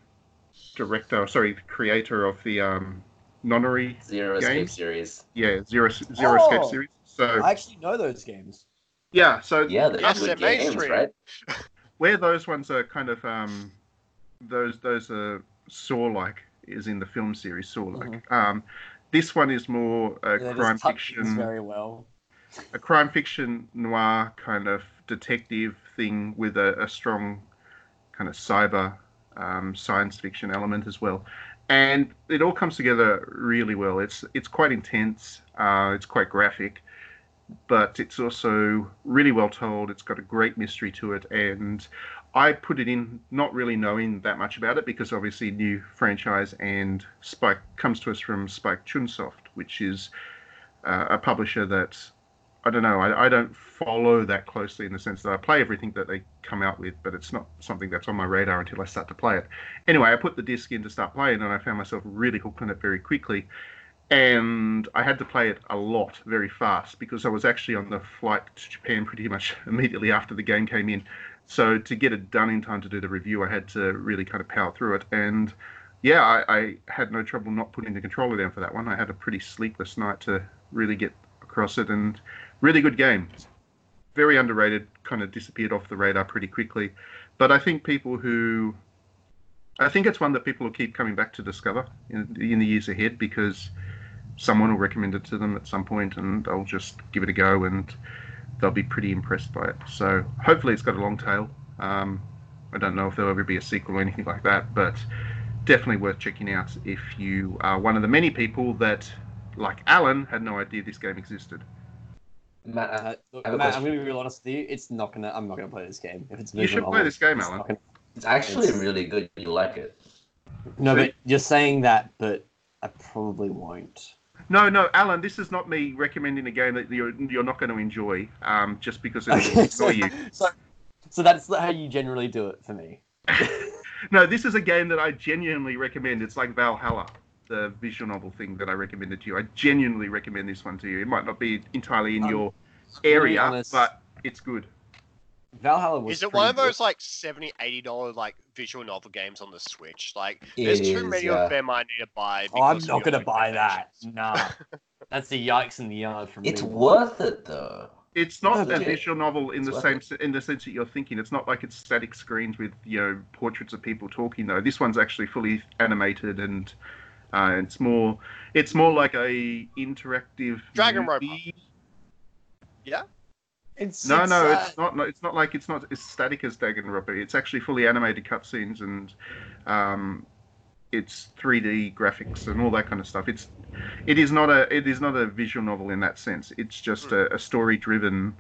S1: director, sorry, creator of the um, Nonary,
S3: Zero
S1: Game?
S3: Escape series.
S1: yeah, Zero Zero
S2: Oh.
S1: Escape series. So
S2: I actually know those games.
S1: yeah, so
S3: Yeah, they're
S4: Yes,
S3: good games,
S4: mainstream.
S3: right? [laughs]
S1: where those ones are kind of um, those those are Saw like is in the film series Saw like. Um, this one is more a
S2: Yeah,
S1: crime
S2: this touches
S1: fiction.
S2: very well.
S1: a crime fiction noir kind of detective thing with a, a strong kind of cyber um, science fiction element as well. And it all comes together really well. It's it's quite intense. Uh, it's quite graphic, but it's also really well told. It's got a great mystery to it, and I put it in not really knowing that much about it because obviously new franchise and Spike comes to us from Spike Chunsoft, which is uh, a publisher that I don't know. I, I don't follow that closely in the sense that I play everything that they come out with, but it's not something that's on my radar until I start to play it. Anyway, I put the disc in to start playing, and I found myself really hooked on it very quickly. And I had to play it a lot, very fast, because I was actually on the flight to Japan pretty much [laughs] immediately after the game came in. So to get it done in time to do the review, I had to really kind of power through it. And yeah, I, I had no trouble not putting the controller down for that one. I had a pretty sleepless night to really get across it, and really good game. Very underrated, kind of disappeared off the radar pretty quickly. But I think people who, I think it's one that people will keep coming back to discover in, in the years ahead because someone will recommend it to them at some point and they'll just give it a go and they'll be pretty impressed by it. So hopefully it's got a long tail. Um, I don't know if there'll ever be a sequel or anything like that, but definitely worth checking out if you are one of the many people that, like Alan, had no idea this game existed.
S3: Matt, uh,
S2: look, Matt I'm gonna be real honest with you. It's not gonna. I'm not gonna play this game. If it's
S1: You should play this game,
S2: it's
S1: Alan.
S2: gonna-
S3: it's actually
S2: It's-
S3: really good. You like it.
S2: No,
S1: See?
S2: but you're saying that, but I probably won't.
S1: No, no, Alan, this is not me recommending a game that you're, you're not going to enjoy um, just because it will
S2: Okay, so,
S1: you. [laughs]
S2: so, so that's how you generally do it for me. [laughs]
S1: no, this is a game that I genuinely recommend. It's like Valhalla, the visual novel thing that I recommended to you. I genuinely recommend this one to you. It might not be entirely in
S2: Um,
S1: your area,
S2: honest.
S1: but it's good.
S2: Valhalla was.
S4: Is it one of
S2: good.
S4: those like 70 80 dollar like visual novel games on the Switch? Like,
S3: It
S4: there's too many
S3: yeah.
S4: of them I need to buy.
S2: Oh, I'm not gonna buy that.
S4: recommendations.
S2: Nah, [laughs] that's the yikes in the yard from
S3: It's worth it though.
S1: It's not
S2: No,
S1: a visual novel in
S3: It's
S1: the same
S3: it.
S1: in the sense that you're thinking. It's not like it's static screens with you know portraits of people talking though. This one's actually fully animated and uh, it's more it's more like a interactive
S4: Dragon
S1: movie.
S2: It's,
S1: No,
S2: it's,
S1: no,
S2: uh,
S1: it's not. No, it's not like it's not as static as Danganronpa. It's actually fully animated cutscenes and um, it's 3D graphics and all that kind of stuff. It's it is not a it is not a visual novel in that sense. It's just a, a story driven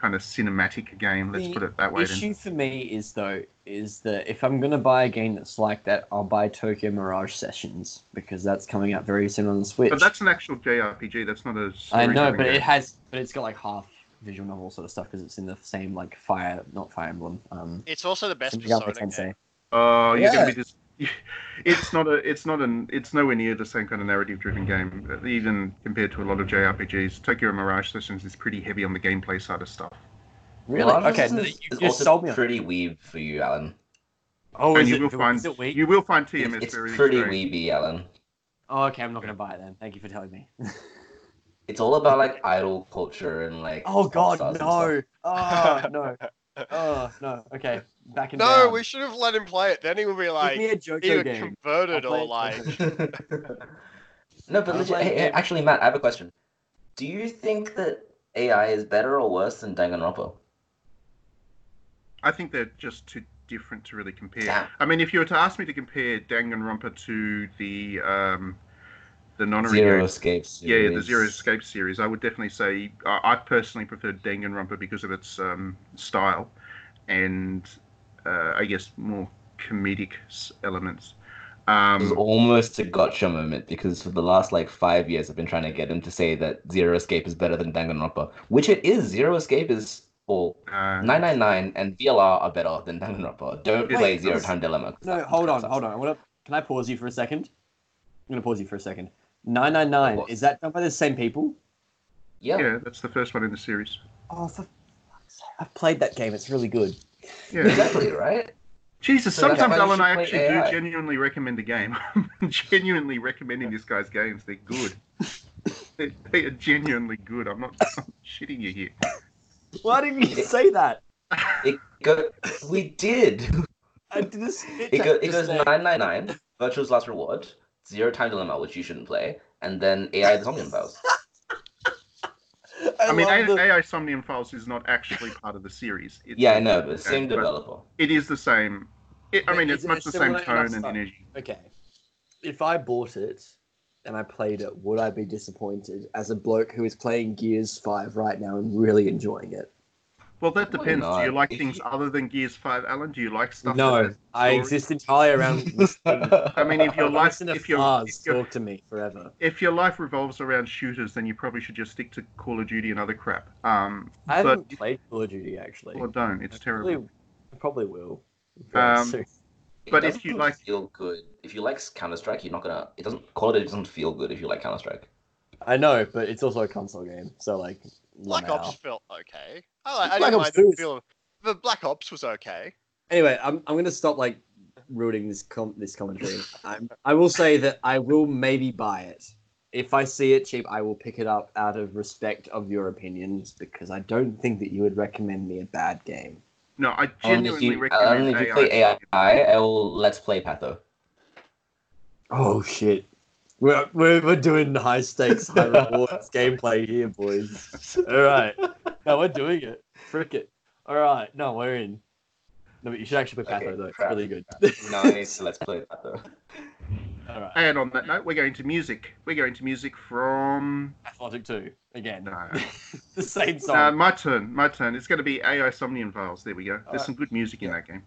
S1: kind of cinematic game. Let's
S2: The
S1: put it that way.
S2: The issue
S1: Then.
S2: for me is though is that if I'm gonna buy a game that's like that, I'll buy Tokyo Mirage Sessions because that's coming out very soon on the Switch.
S1: But that's an actual JRPG. That's not a.
S2: I know,
S1: story-driven
S2: but it has, but it's got like half visual novel sort of stuff because it's in the same like Fire, not Fire Emblem. Um,
S4: It's also the best
S2: Shin Megami
S4: Persona
S2: Tensei.
S4: game.
S1: Oh, you're
S2: Yeah.
S1: gonna be just. [laughs] It's not a. It's not an. It's nowhere near the same kind of narrative-driven game. Uh, even compared to a lot of JRPGs, Tokyo Mirage Sessions is pretty heavy on the gameplay side of stuff.
S2: Really?
S3: Mirage
S2: Okay,
S3: is,
S2: you
S3: is
S2: just
S3: also
S2: sold me
S3: pretty weeb for you, Alan.
S2: Oh,
S1: and
S2: is
S1: you
S2: it,
S1: will find
S2: is it weak?
S1: you will find
S3: It's,
S1: TMS
S3: it's
S1: very
S3: pretty
S1: strange.
S3: weeby, Alan.
S2: Oh, okay, I'm not gonna buy it then. Thank you for telling me.
S3: It's all about like idol culture and like. [laughs]
S2: oh God,
S3: stars and stuff.
S2: Ah, no! Oh [laughs] no! Oh no! Okay, back in
S4: No,
S2: down.
S4: we should have let him play it. Then he would be like
S2: me a JoJo
S4: either
S2: game.
S4: converted or
S2: play
S4: like. [laughs]
S3: no, but legit,
S2: play
S3: hey, actually, Matt, I have a question. Do you think that AI is better or worse than Danganronpa?
S1: I think they're just too different to really compare.
S3: Damn.
S1: I mean, if you were to ask me to compare Danganronpa to the um, the non
S3: Zero Escape
S1: yeah, the. Zero Escape series, I would definitely say I, I personally prefer Danganronpa because of its um, style and uh, I guess more comedic s- elements.
S3: It was
S1: Um,
S3: almost a gotcha moment because for the last like five years I've been trying to get him to say that Zero Escape is better than Danganronpa, which it is. Zero Escape is well,
S1: uh,
S3: 999 and VLR are better than Danganronpa. Don't
S1: Wait,
S3: play Zero
S2: this-
S3: Time Dilemma. 'cause
S2: No, hold on, hold on. I wanna, can I pause you for a second? I'm gonna pause you for a second. 999,
S3: Of
S2: is that done by the same people?
S3: Yeah.
S1: yeah, that's the first one in the series.
S2: Oh, for fuck's sake. I've played that game. It's really good.
S1: Yeah.
S3: exactly right.
S1: Jesus,
S3: So
S1: sometimes
S3: why you
S1: Alan, I
S3: should play
S1: actually do genuinely recommend a game. [laughs] I'm genuinely recommending this guy's games. They're good. [laughs] they, they are genuinely good. I'm not I'm shitting you here.
S2: Why didn't you say that?
S3: It go. We did.
S2: I did this.
S3: It, go, it goes 999, Virtue's Last Reward, Zero Time Dilemma, which you shouldn't play, and then AI the Zombie Files.
S1: I mean,
S2: love
S1: A-
S2: the-
S1: AI Somnium Files is not actually part of the series. It's
S3: Yeah, I know, but same
S1: but
S3: developer.
S1: It is the same. It, I mean,
S2: is
S1: it's
S2: it
S1: much the same tone and
S2: stuff?
S1: energy.
S2: Okay. If I bought it and I played it, would I be disappointed as a bloke who is playing Gears 5 right now and really enjoying it?
S1: Well, that depends. Do you like things other than Gears 5, Alan? Do you like stuff?
S2: no, I exist entirely around. [laughs]
S1: I mean, if your life,
S2: Listen to
S1: if your,
S2: Fars
S1: if your
S2: talk to me forever.
S1: if your life revolves around shooters, then you probably should just stick to Call of Duty and other crap. Um,
S2: I
S1: but
S2: haven't played Call of Duty actually.
S1: or don't. It's
S2: I
S1: terrible.
S2: Probably, I probably will.
S1: Um, But if you like-
S3: feel good, if you like Counter Strike, you're not gonna. It doesn't. Call of Duty doesn't feel good if you like Counter Strike.
S2: I know, but it's also a console game, so like.
S4: Black
S2: Lamau.
S4: Ops felt okay. I, like, I
S2: Black
S4: didn't
S2: Ops
S4: mind
S2: 2
S4: the
S2: is-
S4: feel. The Black Ops was okay.
S2: Anyway, I'm I'm gonna stop like ruining this com- this commentary. I'm, I will say that I will maybe buy it if I see it cheap. I will pick it up out of respect of your opinions because I don't think that you would recommend me a bad game.
S1: No, I
S3: um,
S1: genuinely
S3: you,
S1: recommend
S3: only if you
S1: AI.
S3: play AI, I will let's play Patho.
S2: Oh shit. We're, we're, we're doing high stakes, high [laughs] rewards gameplay here, boys. All right. No, we're doing it. Frick it. All right. No, we're in. No, but you should actually play
S3: Okay,
S2: Patho, though. It's really good. [laughs]
S3: Nice. let's play Patho.
S2: All right.
S1: And on that note, we're going to music. We're going to music from.
S2: Athletic 2. Again.
S1: No. [laughs]
S2: the same song.
S1: Uh, my turn. My turn. It's going to be AI Somnium Files. There we go. There's
S2: Alright.
S1: some good music in that game.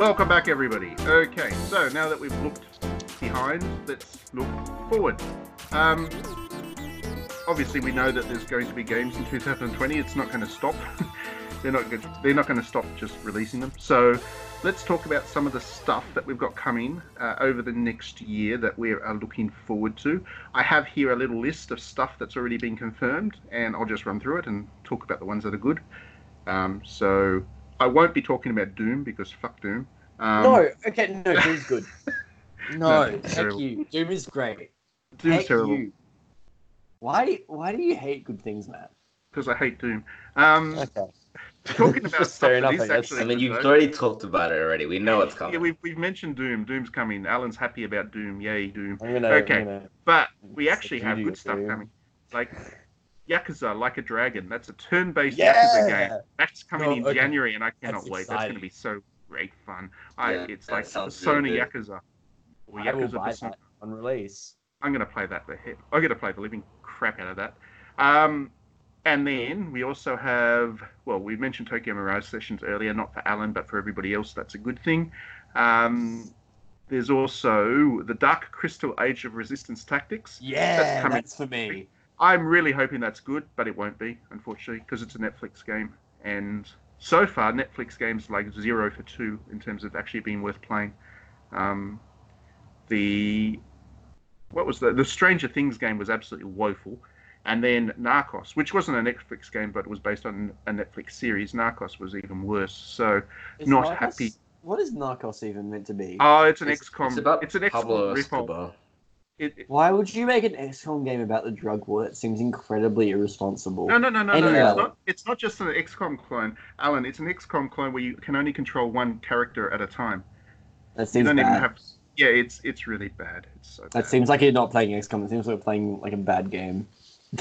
S1: Welcome back, everybody. Okay, so now that we've looked behind, let's look forward. Um, obviously, we know that there's going to be games in 2020. It's not going to stop. [laughs] they're not good. They're not going to stop just releasing them. So, let's talk about some of the stuff that we've got coming uh, over the next year that we are looking forward to. I have here a little list of stuff that's already been confirmed, and I'll just run through it and talk about the ones that are good. Um, so, I won't be talking about Doom because fuck Doom. Um,
S2: no, okay, no, Doom's good. [laughs] No,
S1: No,
S2: heck you. Doom is great.
S1: Doom's
S2: heck
S1: terrible
S2: you. Why? Why do you hate good things, Matt?
S1: because I hate Doom. Um,
S2: Okay.
S1: talking [laughs] about
S2: That's
S1: stuff
S2: fair enough,
S1: is
S2: I guess.
S1: actually
S3: I mean, you've
S1: though.
S3: already talked about it already. We know what's coming.
S1: Yeah, we've, we've mentioned Doom. Doom's coming. Alan's happy about Doom. Yay, Doom.
S2: I'm gonna.
S1: Okay.
S2: I'm gonna
S1: But we actually have good stuff
S2: Doom.
S1: coming. Like Yakuza, Like a Dragon. That's a turn-based
S2: Yeah!
S1: Yakuza game. That's coming
S2: No,
S1: in
S2: okay.
S1: January, and I cannot
S2: That's
S1: wait. That's going to be so great fun. I,
S3: Yeah,
S1: it's like Sony
S3: really.
S1: Yakuza. Or
S2: I
S1: Yakuza Persona.
S2: on release.
S1: I'm going to play that. the heck- I'm going to play the living crap out of that. Um, and then we also have, well, we mentioned Tokyo Mirage Sessions earlier, not for Alan, but for everybody else. That's a good thing. Um, there's also the Dark Crystal Age of Resistance Tactics.
S2: Yeah, that's
S1: coming.
S2: that's for me.
S1: I'm really hoping that's good, but it won't be, unfortunately, because it's a Netflix game. And so far, Netflix games like zero for two in terms of actually being worth playing. Um, the what was the the Stranger Things game was absolutely woeful, and then Narcos, which wasn't a Netflix game but was based on a Netflix series, Narcos was even worse. So
S2: Is
S1: Not
S2: Narcos-
S1: happy.
S2: What is Narcos even meant to be?
S1: oh, it's an
S3: It's,
S1: XCOM.
S3: it's about
S1: it's an XCOM
S3: Pablo
S1: ripoff.
S3: Escobar.
S1: It, it-
S2: Why would you make an XCOM game about the drug war? That seems incredibly irresponsible.
S1: No, no, no, no, no. It's not. It's not just an XCOM clone, Alan. It's an XCOM clone where you can only control one character at a time.
S2: that
S1: You
S2: seems
S1: don't
S2: bad.
S1: even have. Yeah, it's it's really bad. It's so bad.
S2: That seems like you're not playing XCOM. It seems like you're playing like a bad game. [laughs]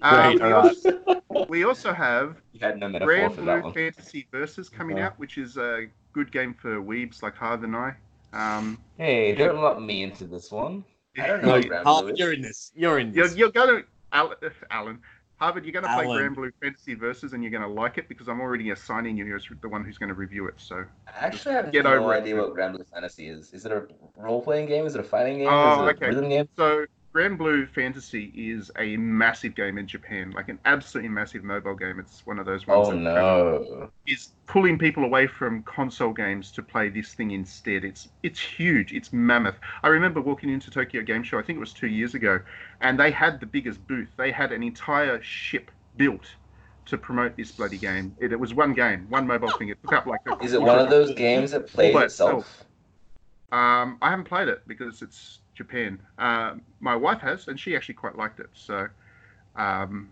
S1: Um, we, also, [laughs] we also have
S3: You had no metaphor
S1: Grand
S3: for that
S1: Blue
S3: one.
S1: Fantasy Versus coming
S2: Okay.
S1: out, which is a good game for weebs like Harv and I. Um,
S3: Hey, don't let me into this one. I don't [laughs] know.
S2: No, Harvard, you're in this. You're in
S1: you're, you're going to Alan, Alan Harvard. You're going to play Granblue Fantasy Versus, and you're going to like it because I'm already assigning you as the one who's going to review it. So
S3: I actually have
S1: Get
S3: no
S1: over it,
S3: idea
S1: man.
S3: what Granblue Fantasy is. Is it a role-playing game? Is it a fighting game?
S1: Oh,
S3: is it
S1: okay.
S3: a rhythm game?
S1: So, Granblue Fantasy is a massive game in Japan, like an absolutely massive mobile game. It's one of those ones
S3: Oh
S1: that
S3: no!
S1: is pulling people away from console games to play this thing instead. It's it's huge. It's mammoth. I remember walking into Tokyo Game Show. I think it was two years ago, and they had the biggest booth. They had an entire ship built to promote this bloody game. It, it was one game, one mobile thing. It took up like. A
S3: Is it one of those games that plays
S1: by
S3: itself?
S1: Um, I haven't played it because it's Japan. Um, my wife has, and she actually quite liked it. So, um,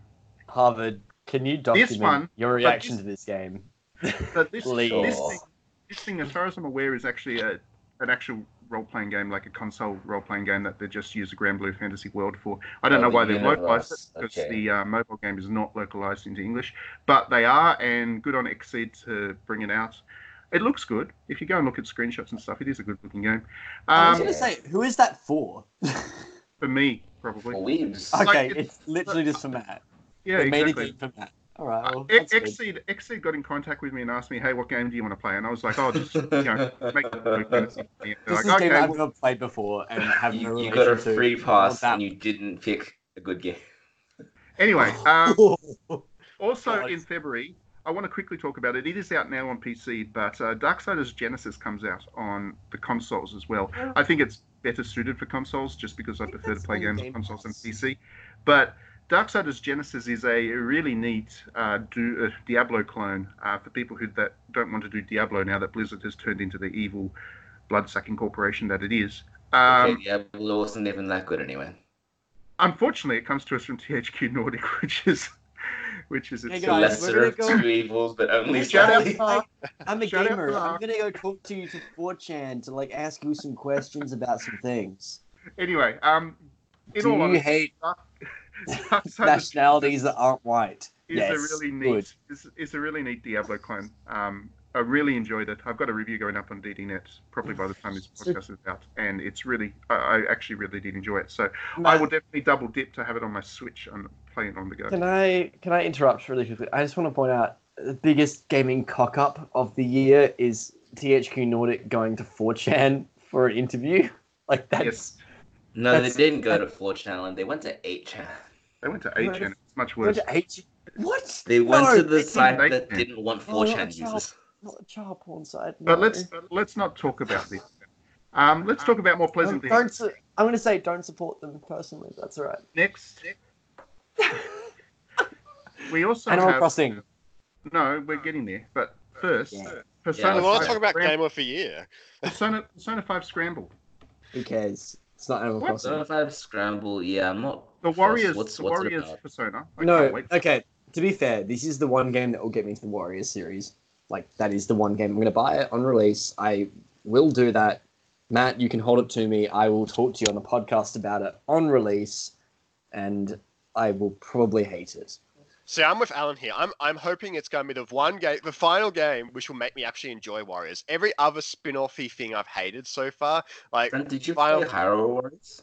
S2: Harvard, can you document
S1: one,
S2: your reaction
S1: this-
S2: to this game? [laughs]
S1: but this this thing, this thing, as far as I'm aware, is actually a, an actual role-playing game, like a console role-playing game that they just use the Granblue Fantasy World for. I don't
S3: Oh,
S1: know
S3: the
S1: why they localized it because
S3: Okay.
S1: the uh, mobile game is not localized into English, but they are, and good on XSEED to bring it out. It looks good. If you go and look at screenshots and stuff, it is a good-looking game.
S2: I was
S1: Um,
S2: gonna say, who is that for? [laughs]
S1: for me, probably.
S3: For weebs.
S1: Like,
S2: okay,
S1: it's-
S2: it's literally just for Matt.
S1: Yeah,
S2: they made
S1: exactly.
S2: a for Matt. All right, well,
S1: Uh,
S2: that's good.
S1: XSEED, XSEED got in contact with me and asked me, "Hey, what game do you want to play?" And I was like, "Oh, just you know, make the Blue Fantasy." And [laughs] they're
S2: This
S1: like,
S2: is a game
S1: "Okay,
S2: I've
S1: well,
S2: never played before and [laughs] have no
S3: you, you got a free pass and you didn't pick a good game.
S1: Anyway, um, also
S2: God.
S1: in February, I want to quickly talk about it. It is out now on PC, but uh, Darksiders Genesis comes out on the consoles as well. I think it's better suited for consoles just because I,
S2: think
S1: prefer to play games on
S2: Game
S1: consoles than PC. But Darksiders Genesis is a really neat uh, do, uh, Diablo clone uh, for people who that don't want to do Diablo now that Blizzard has turned into the evil, blood-sucking corporation that it is. Um,
S3: okay, Diablo wasn't even that good anyway.
S1: Unfortunately, it comes to us from THQ Nordic, [laughs] which is which is
S2: Hey, guys,
S3: lesser of
S2: go-
S3: two evils, but only slightly.
S1: Mark.
S2: I'm a [laughs] gamer.
S1: to
S2: I'm gonna go talk to you to 4chan to like ask you some questions about some things.
S1: Anyway, um, in
S2: Do
S1: all
S2: you hate [laughs] [laughs] nationalities that aren't white?
S1: is
S2: yes.
S1: a really
S2: good.
S1: neat is, is a really neat Diablo clone. Um, I really enjoyed it. I've got a review going up on DDNet probably by the time this
S2: So-
S1: podcast is out, and it's really I, I actually really did enjoy it. So I will definitely double dip to have it on my Switch and play it on the go.
S2: Can I can I interrupt really quickly? I just want to point out the biggest gaming cock up of the year is THQ Nordic going to 4chan for an interview? [laughs] Like that's
S1: Yes,
S3: No,
S2: That's-
S3: they didn't go to 4chan and they went to 8chan.
S1: they went to
S2: No,
S1: 8chan. It's much
S2: Going
S1: worse.
S2: to H- What?
S3: They went
S2: No,
S3: to the
S2: they
S3: site
S1: didn't.
S3: that didn't want
S2: Oh,
S3: 4chan
S2: child.
S3: users.
S2: Not the child porn side.
S1: But let's let's not talk about this. Um, let's talk about more pleasant
S2: Don't,
S1: things.
S2: don't su- I'm going to say don't support them personally. That's all right.
S1: Next, [laughs] we also
S2: Animal
S1: have.
S2: Crossing.
S1: No, we're getting there. But first,
S2: Yeah.
S1: Persona,
S4: we want
S1: 5
S4: to talk about
S1: Scram-
S4: Game of the Year.
S1: Persona, Persona 5 Scramble.
S2: Who cares? It's not Animal
S1: What?
S2: Crossing.
S3: Persona 5 Scramble, yeah, I'm not.
S1: The. Warriors,
S3: What's,
S1: the
S3: what's
S1: Warriors? Persona. I
S2: No, okay. To be fair, this is the one game that will get me to the Warriors series. Like that is the one game I'm going to buy it on release. I will do that. Matt, you can hold it to me. I will talk to you on the podcast about it on release, and I will probably hate it.
S4: See, I'm with Alan here. I'm I'm hoping it's going to be the one game, the final game, which will make me actually enjoy Warriors. Every other spin-offy thing I've hated so far, like
S3: did you
S4: Final-
S3: play Hyrule Warriors?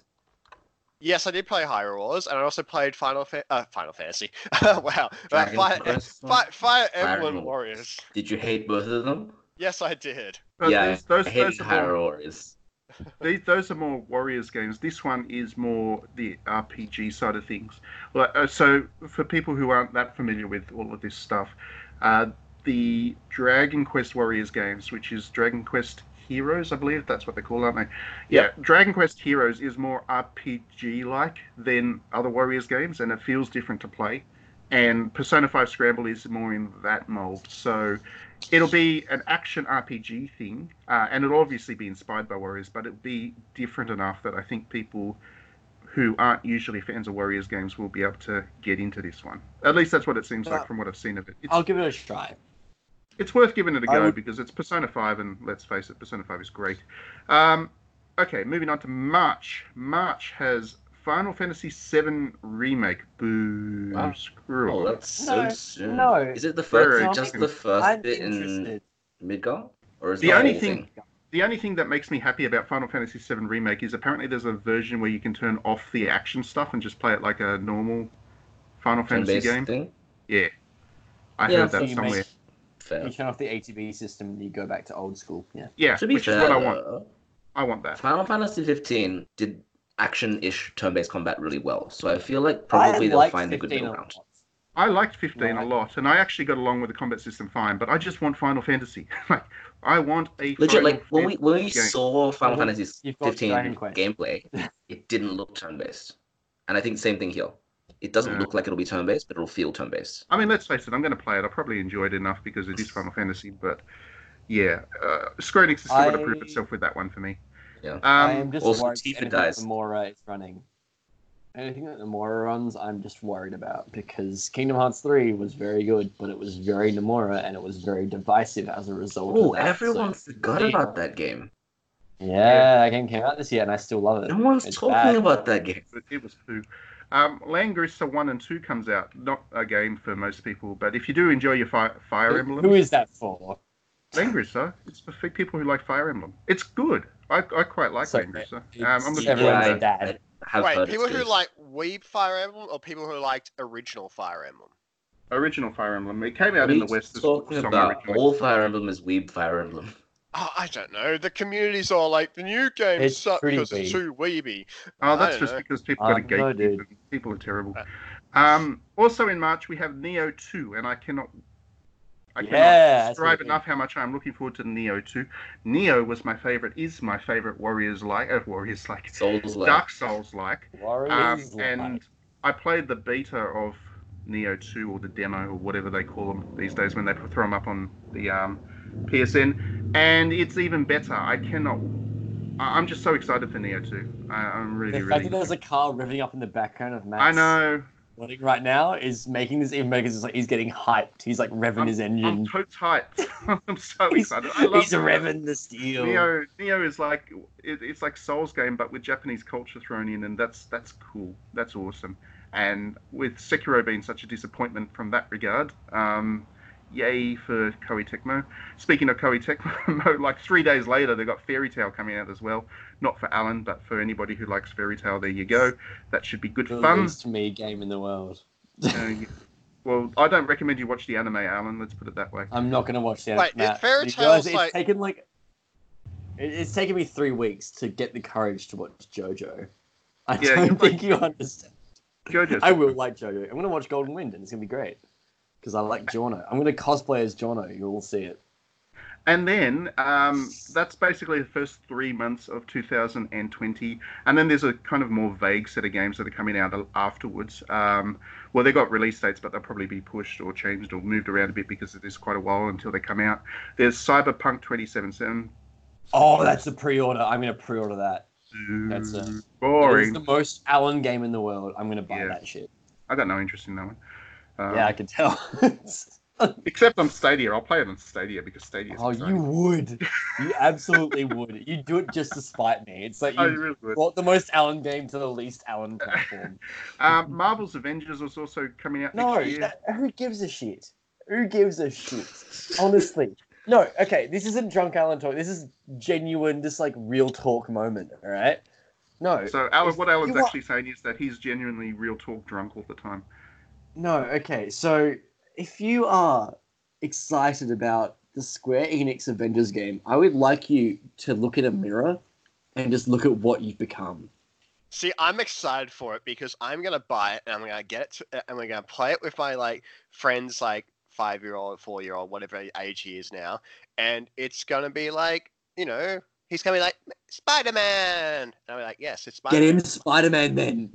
S4: Yes, I did play Hyrule Wars, and I also played Final Fa- uh, Final Fantasy. [laughs] wow,
S3: Dragon
S4: Fire,
S3: Quest?
S4: Fire, Fire
S3: Fire
S4: Emblem
S3: Emblem.
S4: Warriors.
S3: Did you hate both of them?
S4: Yes, I did.
S1: But
S3: yeah,
S1: these- those,
S3: I hated
S1: those, are
S3: Hyrule
S1: more,
S3: Warriors. [laughs]
S1: these, those are more Warriors games. This one is more the RPG side of things. Well, uh, so for people who aren't that familiar with all of this stuff, uh, the Dragon Quest Warriors games, which is Dragon Quest Heroes, I believe that's what they're called, aren't they? Yeah, Dragon Quest Heroes is more RPG like than other Warriors games, and it feels different to play. And Persona 5 Scramble is more in that mold. So it'll be an action RPG thing, uh, and it'll obviously be inspired by Warriors, but it'll be different enough that I think people who aren't usually fans of Warriors games will be able to get into this one. At least that's what it seems like from what I've seen of it. It's,
S2: I'll give it a try.
S1: It's worth giving it a go
S2: would-
S1: because it's Persona 5, and let's face it, Persona 5 is great. Um, okay, moving on to March. March has Final Fantasy VII Remake. Boo.
S3: Wow.
S1: Screw
S3: Oh,
S1: off.
S3: that's so
S2: No,
S3: soon.
S2: no.
S3: Is it the
S1: Very
S3: first, just the first
S2: I'm
S3: bit in
S2: interested.
S3: Midgar? Or is
S1: The
S3: the
S1: only
S3: whole
S1: thing- The only thing that makes me happy about Final Fantasy VII Remake is apparently there's a version where you can turn off the action stuff and just play it like a normal Final Fantasy game.
S3: thing?
S1: Yeah. I
S3: Yeah,
S1: heard that somewhere.
S2: make-
S3: Fair.
S2: You turn off the ATB system and you go back to old school. Yeah.
S1: Yeah,
S3: To be
S1: which
S3: fair,
S1: is what I want.
S3: though,
S1: I want that.
S3: Final Fantasy 15 did action-ish turn-based combat really well, so I feel like probably they'll find a good
S2: 15
S3: middle ground.
S1: I liked 15 a lot, and I actually got along with the combat system fine, but I just want Final Fantasy. [laughs] like, I want a
S3: Legit,
S1: Final
S3: like when we when we
S1: game.
S3: saw Final
S2: Well,
S3: Fantasy 15 gameplay, [laughs] it didn't look turn-based, and I think same thing here. It doesn't
S1: Yeah.
S3: look like it'll be turn-based, but it'll feel turn-based.
S1: I mean, let's face it, I'm going to play it. I probably enjoy it enough because it is Final Fantasy, but yeah, uh, Square Enix has still got to prove itself with that one for me.
S3: Yeah.
S1: Um,
S2: I am just
S3: also
S2: worried
S3: Tifa
S2: anything
S3: dies.
S2: that Nomura is running. Anything that Nomura runs, I'm just worried about because Kingdom Hearts 3 was very good, but it was very Nomura and it was very divisive as a result.
S3: Oh, everyone
S2: so-
S3: forgot about that game.
S2: Yeah, that game came out this year and I still love it.
S3: No one's
S2: It's
S3: talking
S2: bad.
S3: about that game.
S1: It was poo. Um, Langrisser 1 and 2 comes out. Not a game for most people, but if you do enjoy your fi- Fire Emblem,
S2: Who is that for?
S1: Langrisser, it's for people who like Fire Emblem. It's good. I, I quite like
S2: So,
S1: Langrisser. Um, I'm looking forward
S2: a
S1: to
S2: dad.
S4: Wait, people who like Weeb Fire Emblem or people who liked original Fire Emblem?
S1: original Fire Emblem. It came out
S3: are
S1: in the West as
S3: talking about?
S1: originally.
S3: All Fire Emblem is Weeb Fire Emblem.
S4: Oh, I don't know. The community's all like, the new game
S2: It's
S4: sucks because it's too weeby.
S1: Oh, that's just
S4: know.
S1: because people got a
S2: Um, no,
S1: gatekeep.
S2: dude.
S1: and People are terrible.
S4: Uh,
S1: Um, also in March we have Nioh 2, and I cannot. I
S2: Yeah,
S1: cannot describe enough how much I'm looking forward to Nioh 2. Nioh was my favorite, is my favorite Warriors like, uh, Warriors like,
S3: Souls like.
S1: Dark Souls like. Um,
S2: Warriors
S1: and I played the beta of Nioh 2 or the demo or whatever they call them these days when they throw them up on the um, PSN, and it's even better. I cannot. I'm just so excited for Nioh 2. I, I'm really,
S2: the fact
S1: really.
S2: that there's a car revving up in the background of Matt's
S1: I know.
S2: right now is making this even better because it's like he's getting hyped. He's like revving his engine.
S1: I'm totes hyped. [laughs] I'm so excited. I love
S2: he's
S1: Nioh.
S2: revving the steel.
S1: Nioh, Nioh is like it, it's like Souls game, but with Japanese culture thrown in, and that's that's cool. That's awesome. And with Sekiro being such a disappointment from that regard, um, yay for Koei Tecmo. Speaking of Koei Tecmo, [laughs] like three days later, they got Fairy Tail coming out as well. Not for Alan, but for anybody who likes Fairy Tail, there you go. That should be good
S2: the
S1: fun.
S2: least me game in the world.
S1: Uh, Well, I don't recommend you watch the anime, Alan. Let's put it that way.
S2: I'm not gonna watch the anime.
S4: Wait,
S2: Matt,
S4: it- Fairy
S2: you
S4: Tail's
S2: realize it's
S4: like-
S2: taken like it's taken me three weeks to get the courage to watch JoJo. I
S1: Yeah,
S2: don't
S1: you're
S2: think you understand.
S1: JoJo's
S2: I will like JoJo. I'm gonna watch Golden Wind and it's gonna be great because I like Jono. I'm gonna cosplay as Jono. You'll see it.
S1: And then um, that's basically the first three months of 2020. And then there's a kind of more vague set of games that are coming out afterwards. Um, well, they've got release dates, but they'll probably be pushed or changed or moved around a bit because it is quite a while until they come out. There's Cyberpunk 2077.
S2: Oh, that's a pre-order. I'm gonna pre-order that. That's a- It's
S1: boring.
S2: the most Alan game in the world. I'm gonna buy
S1: Yeah.
S2: that shit.
S1: I got no interest in that one. Um,
S2: yeah, I can tell. [laughs]
S1: Except on Stadia. I'll play it on Stadia because Stadia
S2: oh, you would. [laughs] You absolutely would. You do it just to spite me. It's like you
S1: really would.
S2: brought the most Alan game to the least Alan platform. [laughs]
S1: Um, Marvel's Avengers was also coming out
S2: No,
S1: next year.
S2: that, who gives a shit? Who gives a shit? Honestly. No, okay, this isn't drunk Alan talk. This is genuine, just like real talk moment, all right? No,
S1: So Alan, what Alan's actually saying is that he's genuinely real talk drunk all the time.
S2: No, okay. So if you are excited about the Square Enix Avengers game, I would like you to look in a mm. mirror and just look at what you've become.
S4: See, I'm excited for it because I'm gonna buy it and I'm gonna get it to, and we're gonna play it with my like friends, like five year old, four year old, whatever age he is now, and it's gonna be like, you know, he's gonna be like Spider Man, and I'm like, yes, it's Spider-Man.
S2: Get him Spider Man then.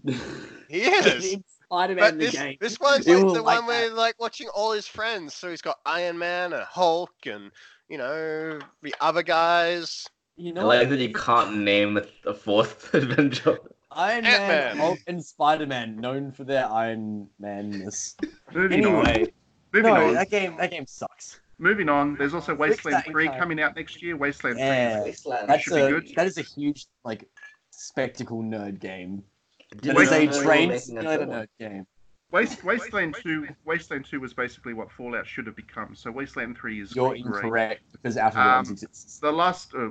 S4: He is. [laughs]
S2: him Spider Man
S4: But
S2: the
S4: this,
S2: game.
S4: this one's like the
S2: like
S4: one where like watching all his friends. So he's got Iron Man and Hulk and you know the other guys.
S2: You
S3: I
S2: know
S3: like that you can't name a, a fourth [laughs] Avenger.
S2: Iron Man,
S4: Ant-Man.
S2: Hulk, and Spider Man, known for their Iron Manness.
S1: Moving on.
S2: Anyway,
S1: Moving
S2: no,
S1: on.
S2: that game that game sucks.
S1: Moving on. There's also Wasteland
S2: that
S1: 3
S2: time.
S1: coming out next year. Wasteland
S2: Yeah.
S3: Wasteland.
S2: That's
S1: should be good.
S2: that is a huge like spectacle nerd game.
S3: Did
S2: It is
S3: I
S2: a
S3: know you were
S2: train
S3: a
S2: simulator
S3: third
S2: game.
S1: 3. Waste, Wasteland 2 Wasteland 2 was basically what Fallout should have become. So Wasteland 3 is
S2: You're
S1: great.
S2: incorrect because Outer
S1: Um,
S2: exists.
S1: The last uh,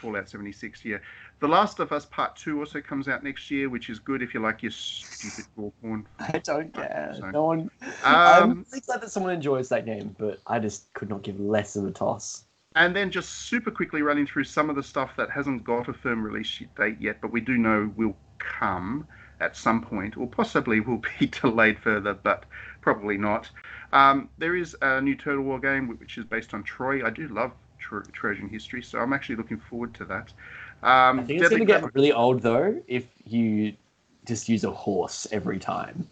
S1: Fallout 76, yeah. The Last of Us Part 2 also comes out next year, which is good if you like your stupid gore porn. [laughs]
S2: I don't care.
S1: so-
S2: No one. I'm
S1: Um,
S2: really glad that someone enjoys that game, but I just could not give less of a toss.
S1: and then just super quickly running through some of the stuff that hasn't got a firm release date yet, but we do know will come at some point, or possibly will be [laughs] delayed further, but probably not. Um, there is a new Total War game which is based on Troy. I do love Tro- Trojan history, so I'm actually looking forward to that. Um,
S2: I think it's going to get really old though if you just use a horse every time.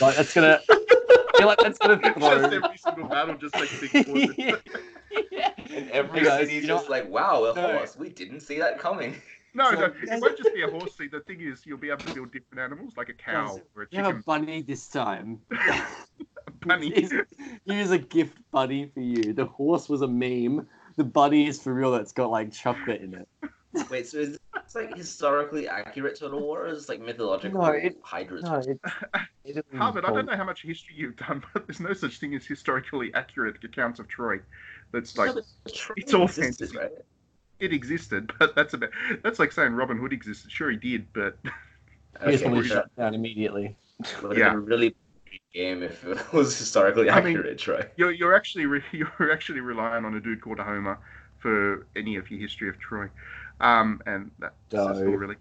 S2: Like that's gonna. I feel like that's gonna
S1: It's [laughs]
S2: throw.
S1: just every single battle, just like big horses. [laughs]
S2: yeah.
S3: And every
S2: Hey guys,
S3: city's
S2: you know-
S3: just like, wow, a
S2: No.
S3: horse. We didn't see that coming.
S1: No,
S2: So-
S1: no, it won't just be a horse seed. The thing is, you'll be able to build different animals, like a cow or a chicken.
S2: You have a bunny this time. [laughs] [laughs]
S1: bunny.
S2: Here's, here's a gift bunny for you. The horse was a meme. The bunny is for real. That's got like chocolate in it.
S3: Wait, so is it's like historically accurate Total War, or is it like mythological
S2: No, it-
S3: hydras?
S2: No, it, it isn't [laughs]
S1: Harvard, I don't know how much history you've done, but there's no such thing as historically accurate accounts of Troy. That's like
S3: but Troy
S1: it's all
S3: existed,
S1: fantasy.
S3: right?
S1: It existed, [laughs] but that's about that's like saying Robin Hood existed. Sure, he did, but
S2: He just
S3: Okay,
S2: to shut down immediately.
S3: it would have
S1: Yeah.
S3: been really game if it [laughs] was historically
S1: I mean-
S3: accurate, Troy.
S1: you're you're actually re- [laughs] you're actually relying on a dude called Homer for any of your history of Troy, um, and that, that's all really.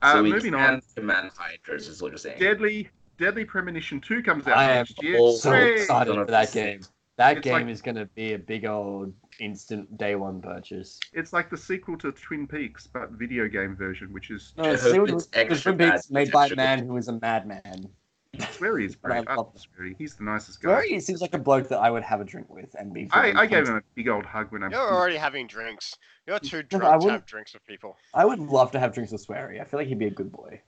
S1: Uh,
S3: so we
S1: moving
S3: can
S1: on,
S3: command hydras, is what you're saying.
S1: Deadly Deadly Premonition Two comes out
S2: I am
S1: next year.
S3: all
S2: So
S1: Hooray!
S2: excited
S3: Gonna
S2: for that game. That
S1: It's
S2: game
S1: like-
S2: is going to be a big old instant day one purchase.
S1: It's like the sequel to Twin Peaks, but video game version, which is
S2: No,
S3: I
S2: it's still
S3: it's
S2: it's
S3: extra
S2: Twin Peaks made by a man who is a madman.
S1: Swery is
S2: But I
S1: great. I
S2: love
S1: love Swery. He's the nicest guy.
S2: Very, seems like a bloke that I would have a drink with and be.
S1: I, I gave him a big old hug when I'm.
S4: You're already having drinks. You're too
S2: No, I
S4: drunk to
S2: wouldn't-
S4: have drinks with people.
S2: I would love to have drinks with Swery. I feel like he'd be a good boy.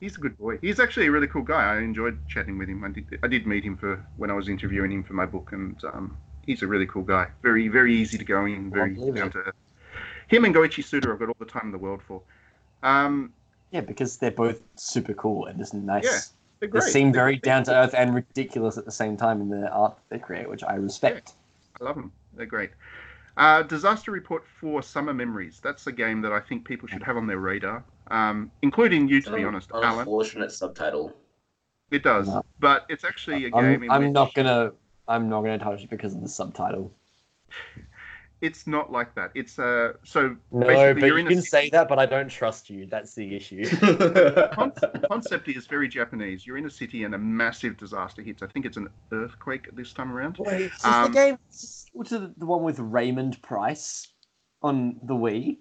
S1: He's a good boy. He's actually a really cool guy. I enjoyed chatting with him. I did, I did meet him for when I was interviewing him for my book, and um, he's a really cool guy. Very, very easy to go in. Very
S2: believe
S1: down to earth. Him and Goichi Suda, I've got all the time in the world for. Um,
S2: Yeah, because they're both super cool and just nice.
S1: Yeah, they're
S2: They
S1: great.
S2: seem
S1: They're-
S2: very down to earth and ridiculous at the same time in the art they create, which I respect.
S1: I love them. They're great. Uh, Disaster Report 4 Summer Memories. That's a game that I think people should have on their radar, um, including you, to be
S3: An
S1: honest, Alan.
S3: Unfortunate subtitle.
S1: It does,
S2: No.
S1: but it's actually a game.
S2: I'm,
S1: in
S2: I'm
S1: which
S2: not gonna. I'm not gonna touch it because of the subtitle.
S1: It's not like that. It's uh, so
S6: No,
S1: basically
S6: but
S1: you're in a
S6: can
S1: city-
S6: say that, but I don't trust you. That's the issue. [laughs]
S1: Con- concept is very Japanese. You're in a city and a massive disaster hits. I think it's an earthquake this time around.
S2: Wait, is
S1: Um,
S2: the game which is this equal to the, the one with Raymond Bryce on the Wii?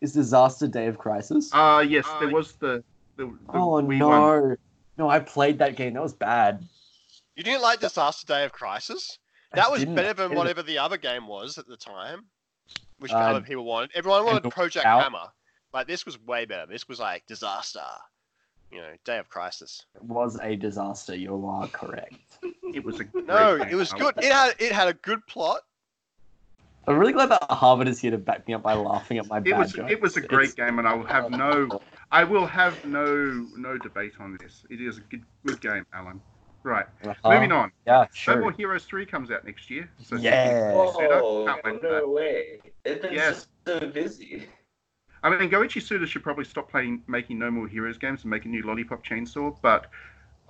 S2: Is Disaster Day of Crisis?
S1: Uh yes, there was the the, the
S2: oh
S1: Wii
S2: no,
S1: one.
S2: no! I played that game. That was bad.
S4: You didn't like Disaster Day of Crisis?
S2: I
S4: That was better than whatever the other game was at the time, which
S2: Uh,
S4: other people wanted. Everyone wanted
S2: Handle
S4: Project
S2: Out.
S4: Hammer. Like this was way better. This was like Disaster. You know, Day of Crisis.
S2: It was a disaster. You are correct.
S1: It was a [laughs] great
S4: No, it was good. It had it had a good plot.
S2: I'm really glad that Harvard is here to back me up by laughing at my
S1: It
S2: bad
S1: was
S2: jokes.
S1: it was a great
S2: It's-
S1: game, and I will have no I will have no no debate on this. It is a good good game, Alan. Right,
S2: Uh-huh.
S1: moving on.
S2: Yeah,
S1: No More. Heroes three comes out next year. So
S2: Yeah.
S3: Oh,
S1: Can't wait for
S3: no way. It's been
S1: Yes.
S3: so busy.
S1: I mean, Goichi Suda should probably stop playing, making No More Heroes games and make a new Lollipop Chainsaw, but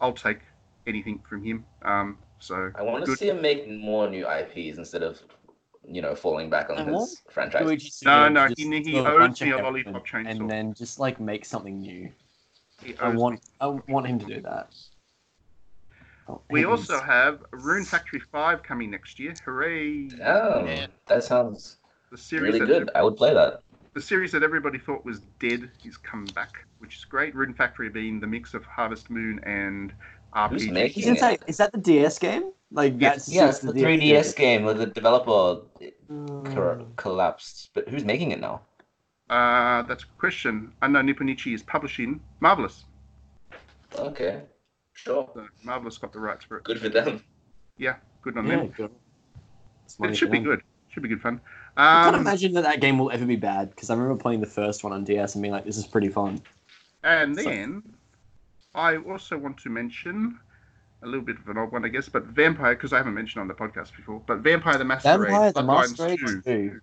S1: I'll take anything from him. Um, so
S3: I want to see him make more new IPs instead of, you know, falling back on
S2: I
S3: his franchise.
S2: Luigi
S1: No, no, he- he
S2: do
S1: owes me a Lollipop Chainsaw.
S2: and then just like make something new. I want. I want him to do that. Oh,
S1: We
S2: heavens.
S1: also have Rune Factory Five coming next year. Hooray!
S3: Oh,
S4: Yeah.
S3: that sounds
S1: The series
S3: really
S1: that
S3: good. I would play that.
S1: the series that everybody thought was dead is come back, which is great. Rune Factory being the mix of Harvest Moon and RPG.
S2: I
S3: making
S2: was say,
S3: it?
S2: is that the DS game? Like
S1: Yes.
S2: that's
S3: Yeah,
S2: just
S3: it's the 3DS game where the developer
S2: Mm.
S3: collapsed. But who's making it now?
S1: Uh, that's a question. I know Nippon Ichi is publishing Marvelous.
S3: Okay, sure.
S1: So Marvelous got the rights for it.
S3: Good for them.
S1: Yeah, good on
S2: Yeah,
S1: them.
S2: good.
S1: It should be
S2: them.
S1: good. Should be good fun.
S2: I can't
S1: Um,
S2: imagine that that game will ever be bad because I remember playing the first one on DS and being like, "This is pretty fun."
S1: and
S2: So-
S1: then I also want to mention a little bit of an odd one, I guess, but Vampire, because I haven't mentioned on the podcast before, but Vampire the Masquerade.
S2: Vampire the
S1: Bloodlines
S2: Masquerade
S1: 2.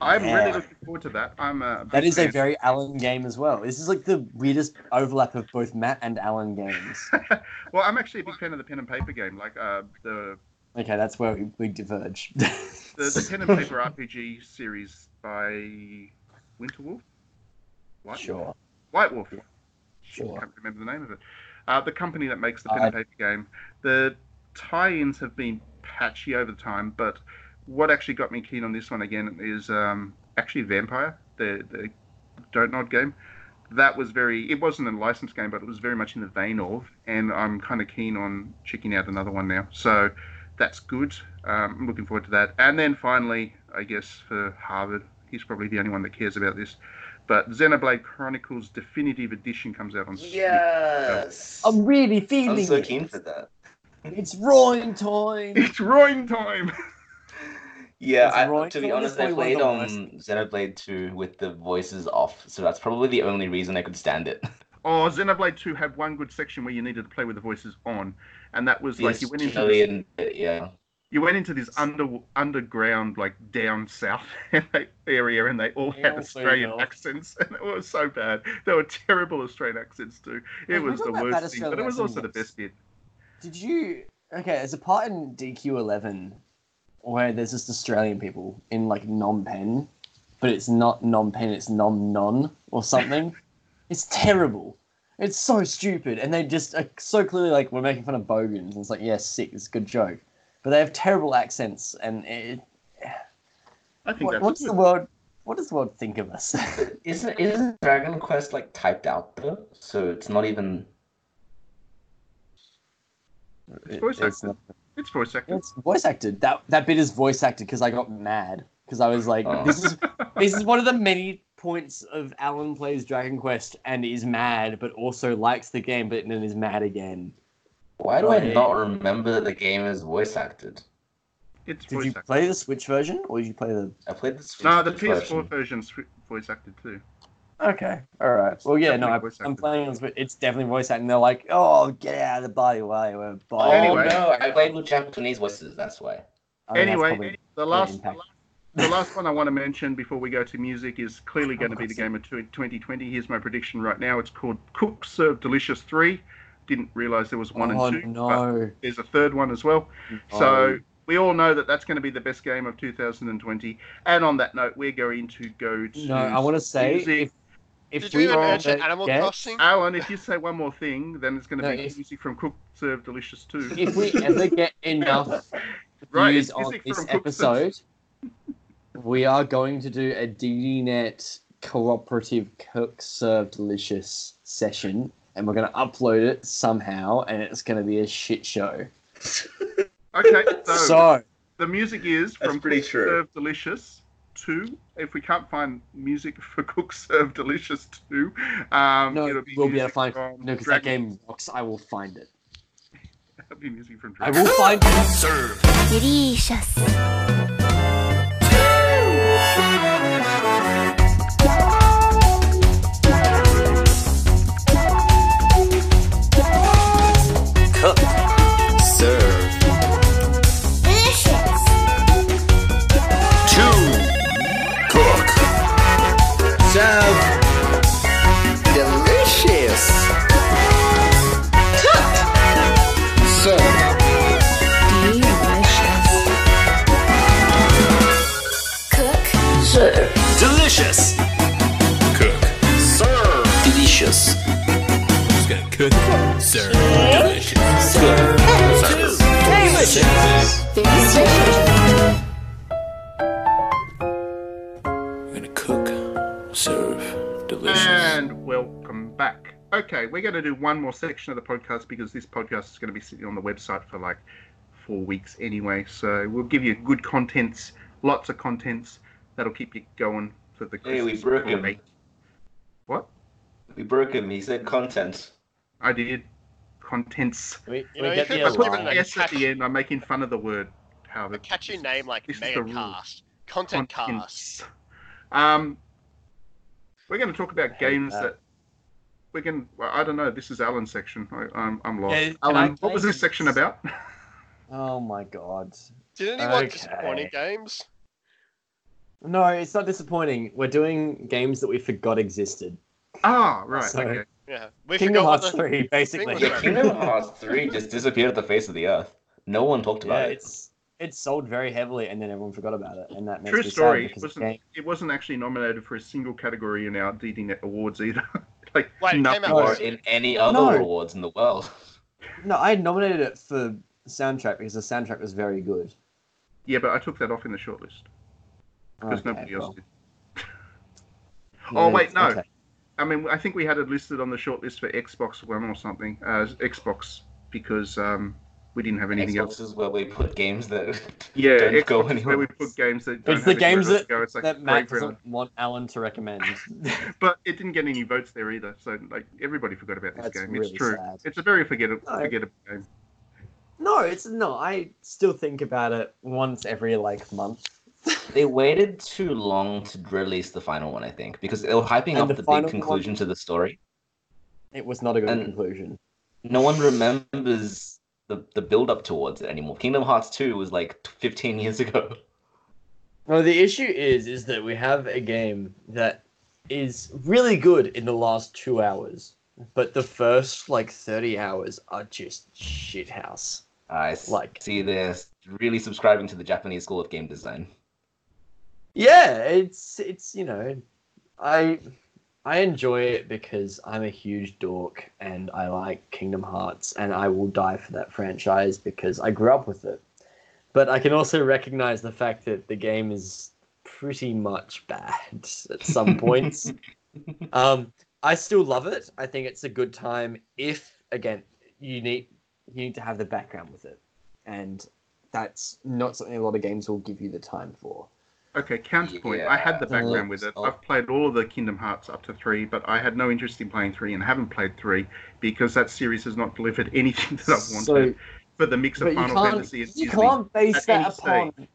S2: 2.
S1: I'm
S2: Yeah.
S1: really looking forward to that. I'm a
S2: That is a very Alan game as well. This is like the weirdest overlap of both Matt and Alan games. [laughs]
S1: well, I'm actually a big fan of the pen and paper game, like uh, the,
S2: Okay, that's where we, we diverge. [laughs]
S1: the the pen and paper RPG series by Winterwolf. White
S2: sure,
S1: White Wolf. I
S2: sure.
S1: can't remember the name of it. Uh, the company that makes the pen and paper game. The tie-ins have been patchy over time, but what actually got me keen on this one again is um, actually Vampyr, the the Dontnod game. That was very. It wasn't a licensed game, but it was very much in the vein of, and I'm kind of keen on checking out another one now. So that's good. Um, I'm looking forward to that. And then finally, I guess for Harvard, he's probably the only one that cares about this. But Xenoblade Chronicles Definitive Edition comes out on Switch.
S3: Yes.
S2: I'm really feeling
S3: I'm so
S2: it.
S3: keen for that.
S2: It's roaring time. [laughs]
S1: It's roaring time. [laughs]
S3: Yeah, I,
S2: right.
S3: to be honest, I played
S2: one of the
S3: um Xenoblade 2 with the voices off, so that's probably the only reason I could stand it. [laughs]
S1: Oh, Xenoblade 2 had one good section where you needed to play with the voices on, and that was like you went into this,
S3: and yeah.
S1: you went into this under underground like down south [laughs] area, and they all had
S2: Yeah, so
S1: Australian
S2: well.
S1: accents, [laughs] and it was so bad. They were terrible Australian accents too. It
S2: Hey,
S1: was the worst thing, but it was
S2: Australian
S1: also the best bit.
S2: Did you? Okay, there's a part in DQ11 where there's just Australian people in like Nom Pen, but it's not Nom Pen, it's Nom Non or something. [laughs] it's terrible. It's so stupid, and they just are so clearly like we're making fun of bogans. And it's like, yeah, sick, it's a good joke, but they have terrible accents, and it,
S1: I think
S2: what,
S1: that's
S2: what's
S1: good.
S2: the world? What does the world think of us? [laughs]
S3: Isn't isn't Dragon Quest like typed out though? So it's not even
S1: It's voice
S2: it's
S1: acted. It's voice acted.
S2: It's voice acted. That that bit is voice acted because I got mad because I was like,
S3: Oh.
S2: this is [laughs] this is one of the many points of Alan plays Dragon Quest and is mad, but also likes the game, but then is mad again.
S3: Why do I not remember that the game is voice acted?
S1: It's
S2: Did
S1: voice
S2: you
S1: acted.
S2: play the Switch version or did you play the?
S3: I played the Switch
S1: No, the. PS4 version, version's voice acted too.
S2: Okay, all right. Well, yeah, no, I,
S1: voice
S2: I'm playing on Switch. It's definitely voice acting. They're like, oh, get out of the body way. We're
S3: Oh.
S1: Anyway.
S3: no, I played with Japanese voices. That's why.
S2: I mean, that's
S1: anyway,
S2: probably
S1: the
S2: the
S1: last
S2: impact.
S1: the last one I want to mention before we go to music is clearly oh, going to be the game of 2020. Here's my prediction right now. It's called Cook Serve Delicious 3. didn't realize there was one
S2: oh
S1: and two. But
S2: no.
S1: there's a third one as well. Oh. So we all know that that's going to be the best game of 2020. And on that note, we're going to go to.
S2: no, I want to say
S1: music.
S2: if, if
S4: Did
S2: we
S4: you
S2: all
S4: mention Animal
S2: get-
S4: Crossing?
S1: Alan, if you say one more thing, then it's going to
S2: No,
S1: be
S2: if-
S1: music from Cook Serve Delicious too. [laughs]
S2: if we ever get enough [laughs]
S1: Right,
S2: views
S1: it's
S2: on this
S1: from Cook Serve.
S2: episode, we are going to do a DDNet cooperative cook serve delicious session, and we're going to upload it somehow, and it's going to be a shit show. [laughs]
S1: Okay, so,
S2: So,
S1: the music is from Cook
S7: true.
S1: Serve Delicious 2. If we can't find music [laughs] for Cook Serve Delicious 2, um,
S2: no,
S1: it'll be
S2: we'll be able to find.
S1: from
S2: No, because that game rocks. I will find it. [laughs]
S1: It'll be music from
S2: I will find it.
S7: Serve.
S5: Delicious. Delicious.
S7: Cook. Serve. Delicious. Who's gonna cook? Serve. Delicious. Cook. Serve. Delicious.
S5: Delicious.
S7: We're gonna cook. Serve. Delicious.
S1: And welcome back. Okay, we're going to do one more section of the podcast because this podcast is going to be sitting on the website for like four weeks anyway. So we'll give you good contents, lots of contents that'll keep you going for the
S3: Hey, we
S1: Christmas
S3: broke him.
S1: What?
S3: We broke him. He said content.
S1: I did contents.
S6: We,
S4: You know,
S6: get the
S1: I
S4: have
S1: put
S4: given
S1: an
S4: a
S1: S at
S4: catch-
S1: the end. I'm making fun of the word. How
S4: A
S1: the
S4: catchy name like
S1: This is.
S4: Megacast. Content cast.
S1: Um, we're going to talk about games
S6: that.
S1: that. We're going. Well, I don't know. This is Alan's section. I, I'm, I'm lost.
S6: Yeah,
S1: Alan, what was this section about? [laughs]
S2: Oh my god.
S4: Did anyone
S2: Okay.
S4: disappointing games?
S2: No, it's not disappointing. We're doing games that we forgot existed.
S1: Ah, right.
S2: Sorry.
S1: Okay.
S4: Yeah. We
S2: Kingdom
S4: forgot what
S2: Hearts
S4: the-
S2: 3, basically.
S4: was
S3: Yeah,
S4: about-
S3: Kingdom Hearts 3 just disappeared off the face of the earth. No one talked
S2: Yeah,
S3: about it.
S2: it's it sold very heavily, and then everyone forgot about it, and that makes
S1: True
S2: me
S1: story.
S2: sad
S1: It
S2: because the
S1: wasn't.
S2: game,
S1: It wasn't actually nominated for a single category in our DDNet awards either. [laughs] like
S4: Wait, it came
S1: nothing.
S4: out
S3: Or
S4: was-
S3: in any other
S2: No.
S3: awards in the world.
S2: no, I nominated it for soundtrack because the soundtrack was very good.
S1: Yeah, but I took that off in the shortlist because
S2: Okay,
S1: nobody else
S2: well,
S1: did.
S2: yeah, [laughs]
S1: Oh, wait, no.
S2: okay.
S1: I mean, I think we had it listed on the shortlist for Xbox One or something. Uh, Xbox because um, we didn't have anything else.
S3: Xbox is where we put games that [laughs]
S1: Yeah,
S3: don't
S1: Xbox
S3: go
S1: is where we put games that don't
S2: It's the
S1: have anywhere
S2: games that,
S1: to go. It's like
S2: that Matt doesn't want Alan to recommend. [laughs]
S1: But it didn't get any votes there either. So like everybody forgot about this
S2: That's
S1: game.
S2: really
S1: it's true.
S2: sad.
S1: It's a very forgettable,
S2: No.
S1: forgettable game.
S2: no, it's not. I still think about it once every like month.
S3: They waited too long to release the final one, I think, because they were hyping
S2: And
S3: up
S2: the
S3: the, big conclusion to the story.
S2: It was not a good
S3: And-
S2: conclusion.
S3: No one remembers the, the build up towards it anymore. Kingdom Hearts 2 was like 15 [laughs] years ago.
S6: No, the issue is is that we have a game that is really good in the last two hours, but the first like thirty hours are just shithouse.
S3: I
S6: Like-
S3: see they're really subscribing to the Japanese school of game design.
S6: Yeah, it's it's you know, I I enjoy it because I'm a huge dork and I like Kingdom Hearts and I will die for that franchise because I grew up with it. But I can also recognize the fact that the game is pretty much bad [laughs] at some points. [laughs] um, I still love it. I think it's a good time if again you need you need to have the background with it, and that's not something a lot of games will give you the time for.
S1: Okay, counterpoint. I had the background with it.
S3: Oh.
S1: I've played all of the Kingdom Hearts up to three, but I had no interest in playing three and haven't played three because that series has not delivered [laughs] anything that I've wanted
S2: So,
S1: for the mix of Final
S2: can't
S1: Fantasy and
S2: you
S1: Disney.
S2: can't base that
S1: any
S2: upon.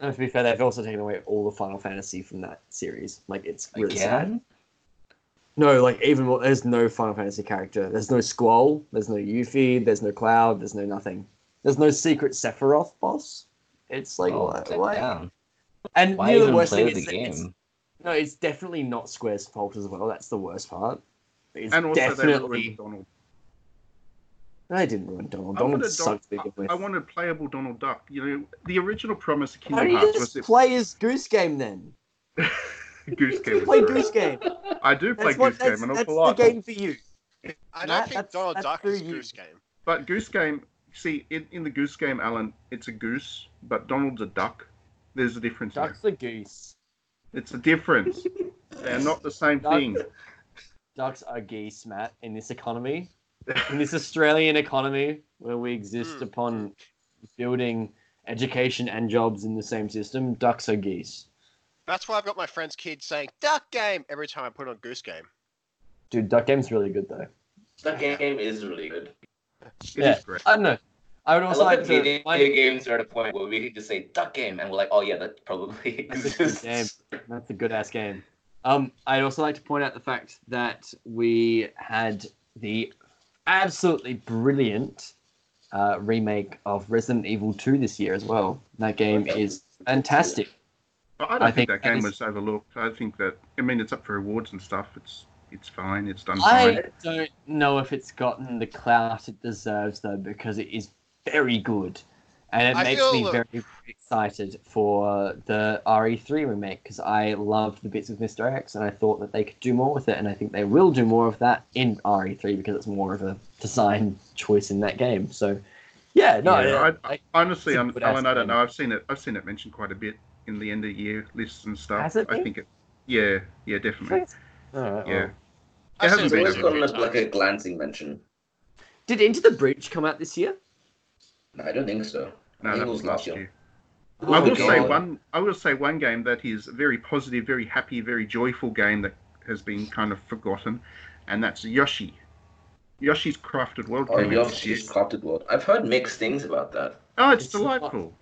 S2: No, to be fair, they've also taken away all the Final Fantasy from that series. Like it's really sad. No, like even more, there's no Final Fantasy character. There's no Squall. There's no Yuffie. There's no Cloud. There's no nothing. There's no secret Sephiroth boss. It's like
S3: Oh,
S2: what?
S3: take
S2: what?
S3: down.
S2: And
S3: Why
S2: you know the worst
S3: play
S2: thing
S3: the
S2: is that it's, no, it's definitely not Square's fault as well. That's the worst part. It's
S1: and also they
S2: definitely
S1: ruined Donald.
S2: I didn't ruin Donald.
S1: I
S2: Donald
S1: wanted, Don-
S2: sucked to begin with.
S1: I wanted playable Donald Duck. You know, the original promise of Kingdom
S2: don't you
S1: Hearts
S2: just
S1: was
S2: play his Goose Game then? [laughs]
S1: Goose Game.
S2: You
S1: was
S2: play
S1: great.
S2: Goose Game.
S1: I do play
S2: That's what.
S1: Goose
S2: That's,
S1: Game an
S2: that's
S1: awful
S2: the
S1: lot.
S2: game for you.
S4: I don't
S2: Matt,
S4: think
S2: that's-
S4: Donald Duck is
S2: you.
S4: Goose Game.
S1: But Goose Game, see, in, in the Goose Game, Alan, it's a goose, but Donald's a duck. There's a difference. there.
S2: Duck's a goose.
S1: It's a difference. They're not the same
S2: Duck-
S1: thing.
S2: Ducks are geese, Matt. In this economy, in this Australian economy where we exist
S4: Hmm.
S2: upon building education and jobs in the same system, ducks are geese.
S4: That's why I've got my friend's kids saying Duck Game every time I put on Goose Game.
S2: Dude, duck game's really good though.
S3: Duck game is really good.
S1: It
S2: Yeah.
S1: is great.
S2: I don't know. I would also
S3: love
S2: like
S3: that
S2: to.
S3: video
S2: find-
S3: games are at a point where we can just say duck game and we're like, oh yeah, that probably [laughs]
S2: That's a good
S3: exists.
S2: game. That's a good ass game. Um, I'd also like to point out the fact that we had the absolutely brilliant uh, remake of Resident Evil 2 this year as well. That game is fantastic.
S1: But I don't
S2: I
S1: think,
S2: think
S1: that game
S2: that is-
S1: was overlooked. I think that I mean it's up for awards and stuff. It's it's fine. It's done fine.
S2: I
S1: fine.
S2: don't know if it's gotten the clout it deserves though, because it is very good, and it
S4: I
S2: makes me
S4: that-
S2: very excited for the RE3 remake because I loved the bits with Mr. X, and I thought that they could do more with it, and I think they will do more of that in RE3 because it's more of a design choice in that game. So, yeah, no,
S1: Yeah,
S2: I, I,
S1: Honestly,
S2: It's a
S1: I'm, Alan, I don't know. I've seen it. I've seen it mentioned quite a bit in the end of year lists and stuff.
S2: Has it
S1: I think it. Yeah, yeah, definitely.
S2: all right,
S1: Yeah.
S2: well.
S4: I've
S1: hasn't been
S3: It's
S4: it
S3: always gotten a, like a glancing mention.
S2: Did Into the Breach come out this year?
S3: No, I don't think so.
S1: No,
S3: I think
S1: that was last year.
S2: Oh
S1: I
S2: my
S1: will say one. I will say one game that is a very positive, very happy, very joyful game that has been kind of forgotten, and that's Yoshi. Yoshi's Crafted World
S3: Oh,
S1: came out this year.
S3: Yoshi's Crafted World. I've heard mixed things about that.
S1: Oh, it's,
S2: It's not-
S1: delightful.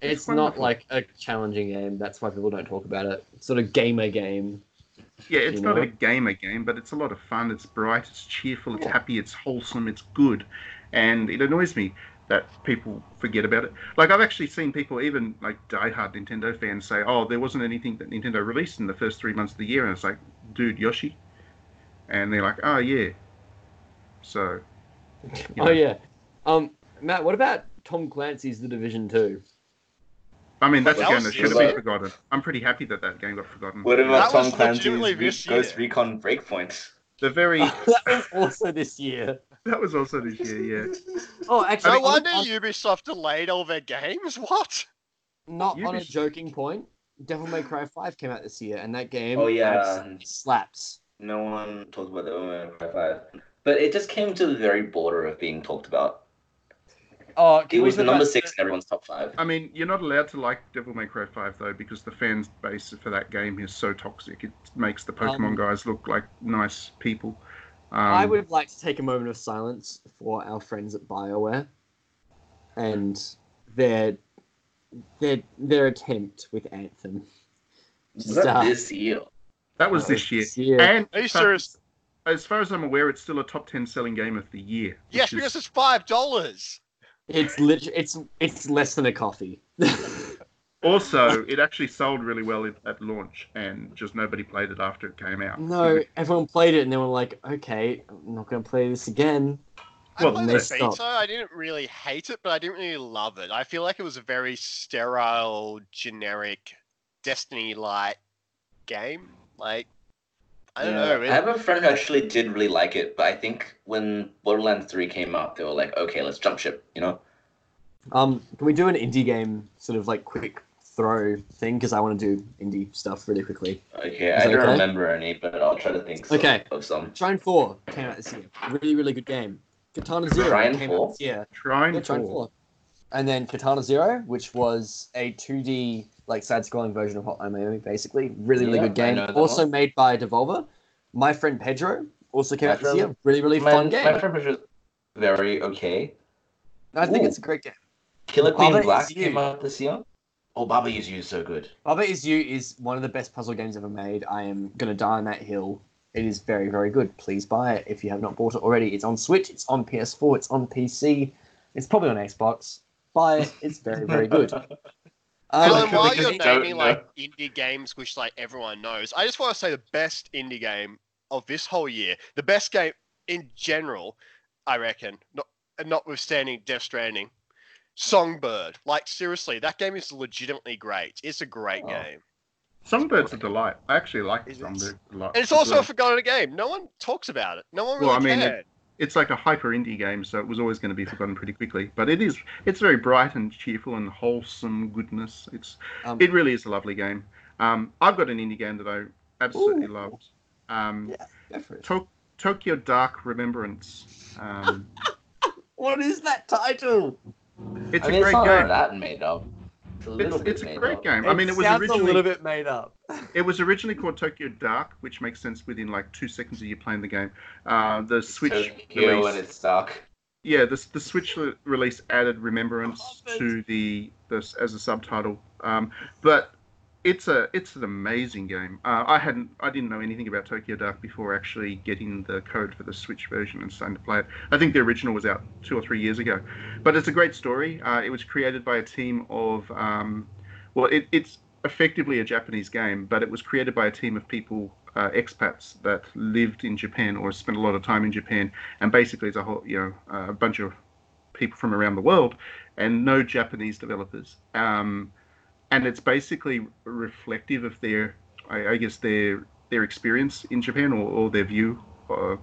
S2: It's,
S1: It's
S2: not like a challenging game. That's why people don't talk about it. It's sort of gamer game.
S1: Yeah, it's not
S2: know?
S1: a gamer game, but it's a lot of fun. It's bright, it's cheerful, it's
S2: Yeah.
S1: happy, it's wholesome, it's good, and it annoys me that people forget about it. Like I've actually seen people, even like diehard Nintendo fans, say, "Oh, there wasn't anything that Nintendo released in the first three months of the year," and it's like, "Dude, Yoshi," and they're like, "Oh yeah." So, you
S2: Oh yeah. Um, Matt, what about Tom Clancy's The Division Two?
S1: I mean, that's a
S4: That
S1: game that should have been forgotten. I'm pretty happy that that game got forgotten.
S3: What about
S4: That
S3: Tom Clancy's
S4: this
S3: Re- Ghost
S4: year.
S3: Recon Breakpoint?
S1: The very [laughs]
S2: that was also this year.
S1: That was also this year, yeah. [laughs]
S2: Oh, actually,
S4: No wonder
S2: on-
S4: Ubisoft delayed all their games. [laughs] What?
S2: not on a joking point. Devil May Cry Five came out this year, and that game
S3: Oh, yeah
S2: slaps.
S3: No one talked about the Omen Cry 5. But it just came to the very border of being talked about.
S2: Oh,
S3: It was the number
S2: about
S3: six in everyone's top five.
S1: I mean, you're not allowed to like Devil May Cry 5 though, because the fan base for that game is so toxic. It makes the Pokemon
S2: Um,
S1: guys look like nice people. Um,
S2: I would like to take a moment of silence for our friends at BioWare and their their their attempt with Anthem.
S3: Was that
S2: Stop.
S3: this year?
S1: That was
S2: That
S1: this year.
S2: this year.
S1: And
S4: Are you serious?
S1: As far as I'm aware, it's still a top 10 selling game of the year.
S4: Yes,
S1: which is-
S4: because it's five dollars.
S2: It's lit- It's it's less than a coffee. [laughs]
S1: Also, it actually sold really well at- at launch, and just nobody played it after it came out.
S2: no, everyone played it and they were like, "Okay, I'm not gonna play this again."
S4: I
S1: Well,
S4: played
S2: they
S4: the
S2: stopped.
S4: beta. I didn't really hate it, but I didn't really love it. I feel like it was a very sterile, generic, Destiny-like game. Like, I don't
S3: Yeah.
S4: know. It,
S3: I have a friend who actually did really like it, but I think when Borderlands 3 came out, they were like, okay, let's jump ship, you know?
S2: Um, can we do an indie game sort of like quick throw thing? Because I want to do indie stuff really quickly.
S3: Okay,
S2: Is
S3: I
S2: that
S3: don't
S2: okay?
S3: remember any, but I'll try to think some-
S2: Okay.
S3: of some.
S2: Trine Four came out this year. Really, really good game. Katana Zero
S3: Trine
S2: came
S3: 4?
S2: out this year.
S1: Trying
S2: Yeah, Trine
S1: for.
S2: Four. And then Katana Zero, which was a 2D like side-scrolling version of Hotline Miami, basically. Really, really
S3: Yeah,
S2: good game. Also
S3: one.
S2: made by Devolver. My friend Pedro also came
S3: My
S2: out this year. Really, really
S3: my,
S2: fun game.
S3: My friend was just very okay.
S2: I think
S3: Ooh.
S2: it's a great game.
S3: Killer Queen Black came out this year. Oh, Baba Is You is so good.
S2: Baba Is You is one of the best puzzle games ever made. I am gonna die on that hill. It is very, very good. Please buy it if you have not bought it already. It's on Switch, it's on PS4, it's on PC, it's probably on Xbox. Buy it. It's very, very good. [laughs] Um,
S4: Alan,
S1: could
S4: while
S1: we
S4: you're
S1: just
S3: don't
S4: naming
S3: know?
S4: like indie games, which like everyone knows, I just want to say the best indie game of this whole year, the best game in general, I reckon. Not and notwithstanding Death Stranding, Songbird. Like seriously, that game is legitimately great. It's a great
S3: Oh.
S4: game,
S1: Songbird's a delight. I actually like
S4: Is it?
S1: Songbird a lot.
S4: and it's also
S1: well.
S4: a forgotten game. No one talks about it. No one really
S1: Well, I mean, it- it's like a hyper indie game, so it was always going to be forgotten pretty quickly. But it is, it's very bright and cheerful and wholesome goodness. It's,
S2: Um,
S1: it really is a lovely game. Um, I've got an indie game that I absolutely
S2: Ooh.
S1: loved. Um,
S2: Yeah, go for it.
S1: To- Tokyo Dark Remembrance. Um, [laughs]
S2: What is that title?
S1: It's
S3: I
S1: a
S3: mean,
S1: great
S3: it's not
S1: game.
S3: that made up. It's a
S1: It's, it's a great
S3: up.
S1: game. I mean, it was originally
S2: a little bit made up. [laughs]
S1: It was originally called Tokyo Dark, which makes sense within like two seconds of you playing the game. Uh, the Switch
S3: Tokyo
S1: release,
S3: and it's stuck.
S1: yeah, the, the Switch release added Remembrance
S2: love
S1: to the, the as a subtitle. Um, but it's a it's an amazing game. Uh, I hadn't I didn't know anything about Tokyo Dark before actually getting the code for the Switch version and starting to play it. I think the original was out two or three years ago, but it's a great story. Uh, it was created by a team of um, well, it, it's effectively a Japanese game, but it was created by a team of people, uh, expats that lived in Japan or spent a lot of time in Japan, and basically it's a whole, you know, a bunch of people from around the world, and no Japanese developers. Um, and it's basically reflective of their, I, I guess their their experience in Japan or, or their view, uh,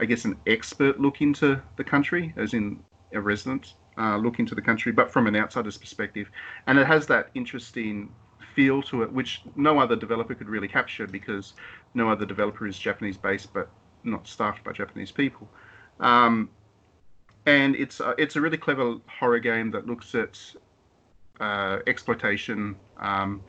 S1: I guess an expert look into the country, as in a resident uh, look into the country, but from an outsider's perspective, and it has that interesting feel to it, which no other developer could really capture because no other developer is Japanese based, but not staffed by Japanese people. Um, and it's it's a really clever horror game that looks at uh, exploitation um,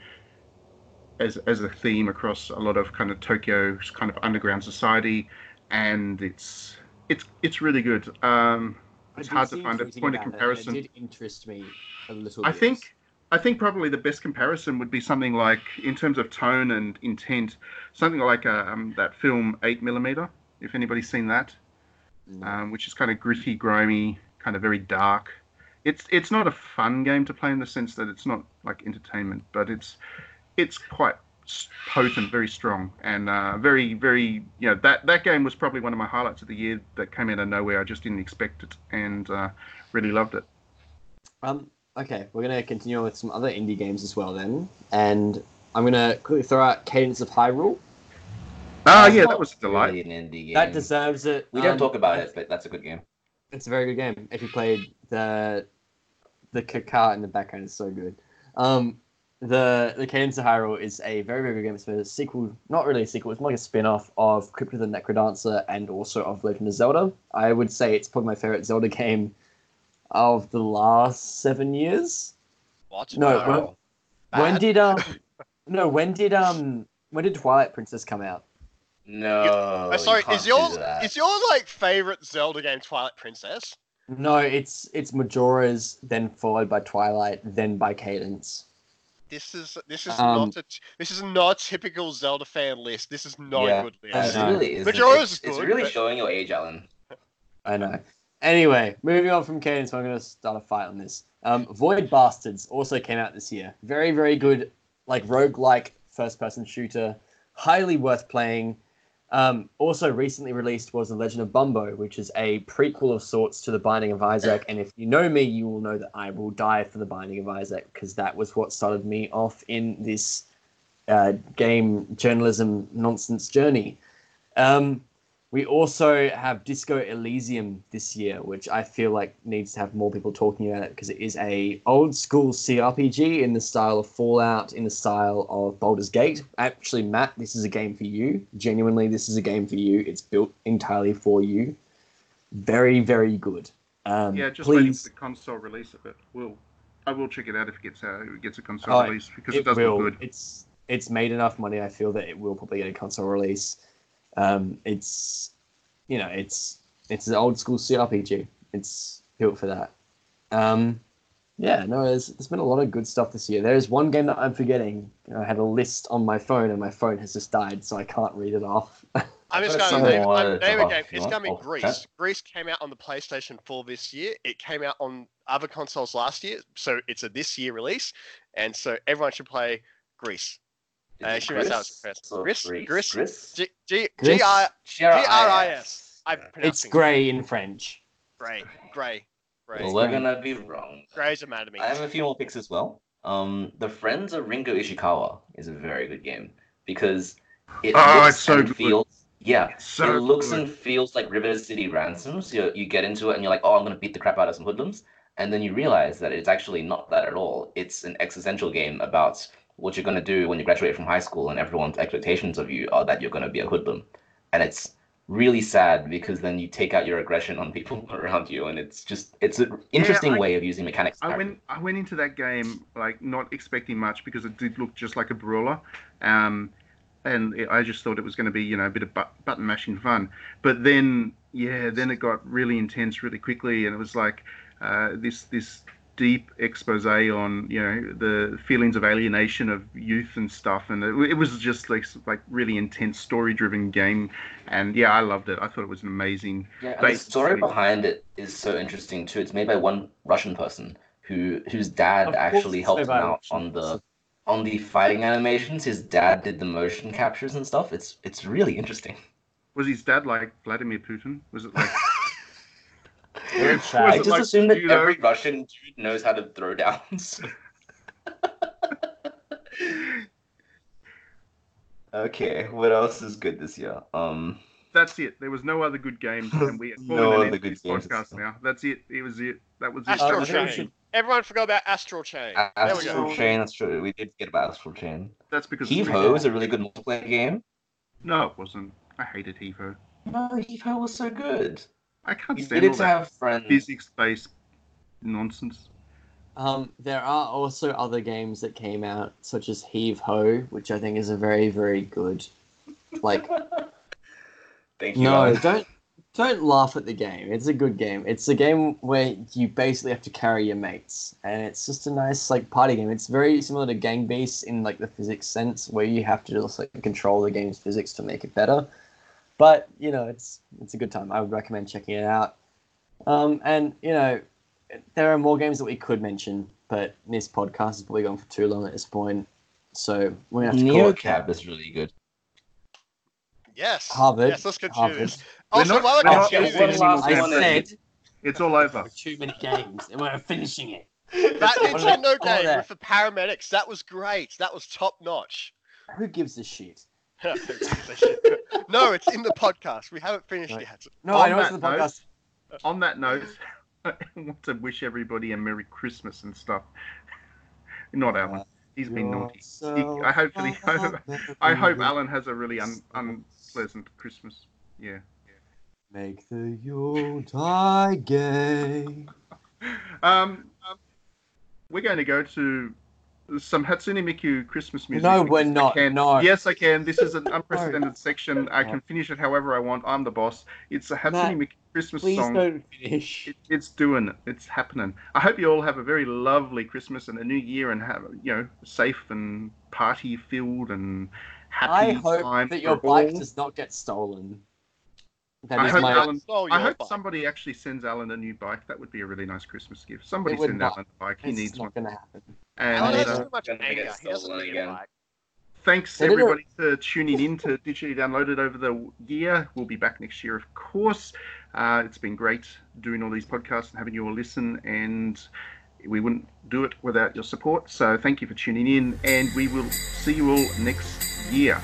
S1: as as a theme across a lot of kind of Tokyo's kind of underground society, and it's it's it's really good. Um, it's hard to find a point of
S2: about it, and
S1: comparison.
S2: It, did interest me a little
S1: I
S2: bit.
S1: think I think probably the best comparison would be something like, in terms of tone and intent, something like uh, um, that film Eight Millimeter. If anybody's seen that,
S2: No.
S1: um, which is kind of gritty, grimy, kind of very dark. It's it's not a fun game to play in the sense that it's not like entertainment, but it's it's quite potent, very strong, and uh, very very you know that that game was probably one of my highlights of the year that came out of nowhere. I just didn't expect it, and uh, really loved it.
S2: Um, okay, we're gonna continue on with some other indie games as well then, and I'm gonna quickly throw out Cadence of Hyrule.
S1: Ah,
S3: It's
S1: yeah, that was a delight.
S3: Really an indie game.
S2: That deserves it.
S3: we don't
S2: Um,
S3: talk about it, but that's a good game.
S2: It's a very good game. If you played the the Kaka in the background is so good. Um, the the Cadence of Hyrule is a very very good game. It's a sequel, not really a sequel. It's more like a spin off of Crypt of the Necrodancer and also of Legend of Zelda. I would say it's probably my favorite Zelda game of the last seven years.
S4: What?
S2: No, when, when did um [laughs] no when did um when did Twilight Princess come out?
S3: No.
S4: Oh,
S3: you
S4: sorry,
S3: can't
S4: is your
S3: do that.
S4: is your like favorite Zelda game Twilight Princess?
S2: No, it's it's Majora's, then followed by Twilight, then by Cadence.
S4: This is this is
S2: Um,
S4: not a this is not a typical Zelda fan list. This is not
S3: Yeah.
S4: a good
S2: I
S4: list.
S2: know.
S3: It really is.
S4: Majora's
S3: It's,
S4: is
S3: it's really
S4: but-
S3: showing your age, Alan.
S2: I know. Anyway, moving on from Cadence, I'm going to start a fight on this. Um, Void Bastards also came out this year. Very, very good, like roguelike first-person shooter. Highly worth playing. Um, also recently released was The Legend of Bumbo, which is a prequel of sorts to The Binding of Isaac. And if you know me, you will know that I will die for The Binding of Isaac because that was what started me off in this uh, game journalism nonsense journey. Um, we also have Disco Elysium this year, which I feel like needs to have more people talking about it because it is a old school CRPG in the style of Fallout, in the style of Baldur's Gate. Actually, Matt, this is a game for you. Genuinely, this is a game for you. It's built entirely for you. Very, very good. Um,
S1: Yeah, just waiting for the console release of it. Will I will check it out if it gets out. If it gets a console
S2: Oh,
S1: release because
S2: it,
S1: it, does
S2: will.
S1: look good.
S2: It's it's made enough money. I feel that it will probably get a console release. Um, it's you know it's it's an old school CRPG. It's built for that. Um, yeah, no, there's there's been a lot of good stuff this year. There is one game that I'm forgetting. I had a list on my phone and my phone has just died, so I can't read it off. [laughs]
S4: I'm just going to name, I'm name a game. It's going to be
S3: Oh,
S4: Greece. Greece came out on the PlayStation 4 this year. It came out on other consoles last year, so it's a this year release, and so everyone should play Greece.
S3: Is
S4: Uh,
S3: it
S4: should we start
S3: Gris?
S4: first?
S3: So
S4: Gris?
S3: Gris?
S4: Gris?
S3: Gris?
S4: G G
S2: Gris?
S4: G I
S3: G-R-I-S.
S4: G-R-I-S. I'm
S2: it's
S4: pronouncing it.
S2: grey in French.
S4: Grey, grey, grey.
S3: Well, we're gonna be wrong.
S4: Grey's anatomy.
S3: I have a few more picks as well. Um, The Friends of Ringo Ishikawa is a very good game because it
S1: Oh,
S3: looks
S1: it's so
S3: and
S1: good.
S3: feels. Yeah,
S1: so
S3: it looks
S1: good.
S3: and feels like River City Ransom. So you, you get into it and you're like, oh, I'm gonna beat the crap out of some hoodlums, and then you realize that it's actually not that at all. It's an existential game about what you're gonna do when you graduate from high school, and everyone's expectations of you are that you're gonna be a hoodlum, and it's really sad because then you take out your aggression on people [laughs] around you, and it's just it's an interesting
S1: I-
S3: way of using mechanics.
S1: I went I went into that game like not expecting much because it did look just like a brawler, um, and it, I just thought it was going to be you know a bit of but, button mashing fun. But then yeah, then it got really intense really quickly, and it was like uh, this this deep expose on you know the feelings of alienation of youth and stuff, and it, it was just like like really intense story driven game, and yeah, I loved it. I thought it was an amazing.
S3: Yeah, and the story
S1: really-
S3: behind it is so interesting too. It's made by one Russian person who whose dad
S2: Of
S3: actually helped him out
S2: Russian
S3: on the
S2: person.
S3: on the fighting animations. His dad did the motion captures and stuff. It's it's really interesting.
S1: Was his dad like Vladimir Putin? Was it like? [laughs]
S2: Very
S1: Was.
S3: I just
S1: like
S3: assume that
S1: judo?
S3: every Russian dude knows how to throw downs. [laughs] okay, what else is good this year? Um,
S1: That's it. There was no other good games, [laughs] and we
S3: No
S1: no
S3: other
S1: other
S3: good games.
S1: podcast now. That's it. It was it. That was it.
S4: Astral
S2: Uh, I think we
S4: Chain.
S2: should-
S4: Everyone forgot about Astral Chain. there we
S3: Astral
S4: go.
S3: Chain. That's true. We did forget about Astral Chain.
S1: That's because
S3: Heave Ho is a really good multiplayer game.
S1: No, it wasn't. I hated Heave Ho.
S3: No, Heave Ho was so good.
S1: I can't
S3: You
S1: stand all that physics-based nonsense.
S2: Um, there are also other games that came out, such as Heave Ho, which I think is a very, very good. Like, [laughs]
S3: Thank you.
S2: no,
S3: Alan.
S2: don't don't laugh at the game. It's a good game. It's a game where you basically have to carry your mates, and it's just a nice like party game. It's very similar to Gang Beasts in like the physics sense, where you have to just like control the game's physics to make it better. But you know, it's it's a good time. I would recommend checking it out. Um, and you know, there are more games that we could mention, but this podcast has probably gone for too long at this point. So we're gonna have to call it
S3: Neo Cab is really good.
S4: Yes.
S2: Harvard.
S4: Yes, let's continue
S2: Harvard.
S4: this.
S1: We're
S4: Also,
S1: not-
S4: while
S1: we're
S4: I
S1: not
S4: continue
S1: finishing
S4: this,
S2: I said
S1: It's all over. [laughs]
S2: too many games, and we're finishing it.
S4: that Nintendo
S2: All
S4: game
S2: that.
S4: with the paramedics, that was great. That was top notch.
S2: Who gives a shit?
S4: No, it's in the podcast. We haven't finished
S2: Right.
S4: yet.
S2: No,
S1: On
S2: I know it's
S1: that
S2: in the
S1: note- On that note, [laughs] I want to wish everybody a Merry Christmas and stuff. [laughs] Not Alan. He's been naughty. He, I hopefully hope, [laughs] I hope Alan has a really un, unpleasant Christmas. Yeah.
S2: Make the Yuletide gay.
S1: Um, um, we're going to go to some Hatsune Miku Christmas music.
S2: No, we're
S1: because I
S2: not.
S1: can.
S2: No.
S1: Yes, I can. This is an [laughs] unprecedented section. I can finish it however I want. I'm the boss. It's a Hatsune
S2: Matt,
S1: Miku Christmas
S2: Please
S1: song.
S2: don't finish.
S1: It, it's doing it. It's happening. I hope you all have a very lovely Christmas and a new year and have you know safe and party filled and happy
S2: I hope
S1: time
S2: that your bike
S1: all.
S2: does not get stolen. That
S1: I hope
S2: my.
S1: Alan-
S4: Stole
S1: I hope
S4: bike.
S1: somebody actually sends Alan a new bike. That would be a really nice Christmas gift. Somebody send
S2: not.
S1: Alan a bike. He
S2: It's
S1: needs
S2: not
S1: one.
S2: going to happen.
S1: And
S4: has
S1: uh,
S4: too much
S3: Gonna
S4: anger. He doesn't need
S3: again.
S4: a
S1: thanks
S2: They did a-
S1: everybody for tuning in to Digitally Downloaded over the year. We'll be back next year, of course. Uh, it's been great doing all these podcasts and having you all listen, and we wouldn't do it without your support. So thank you for tuning in, and we will see you all next year.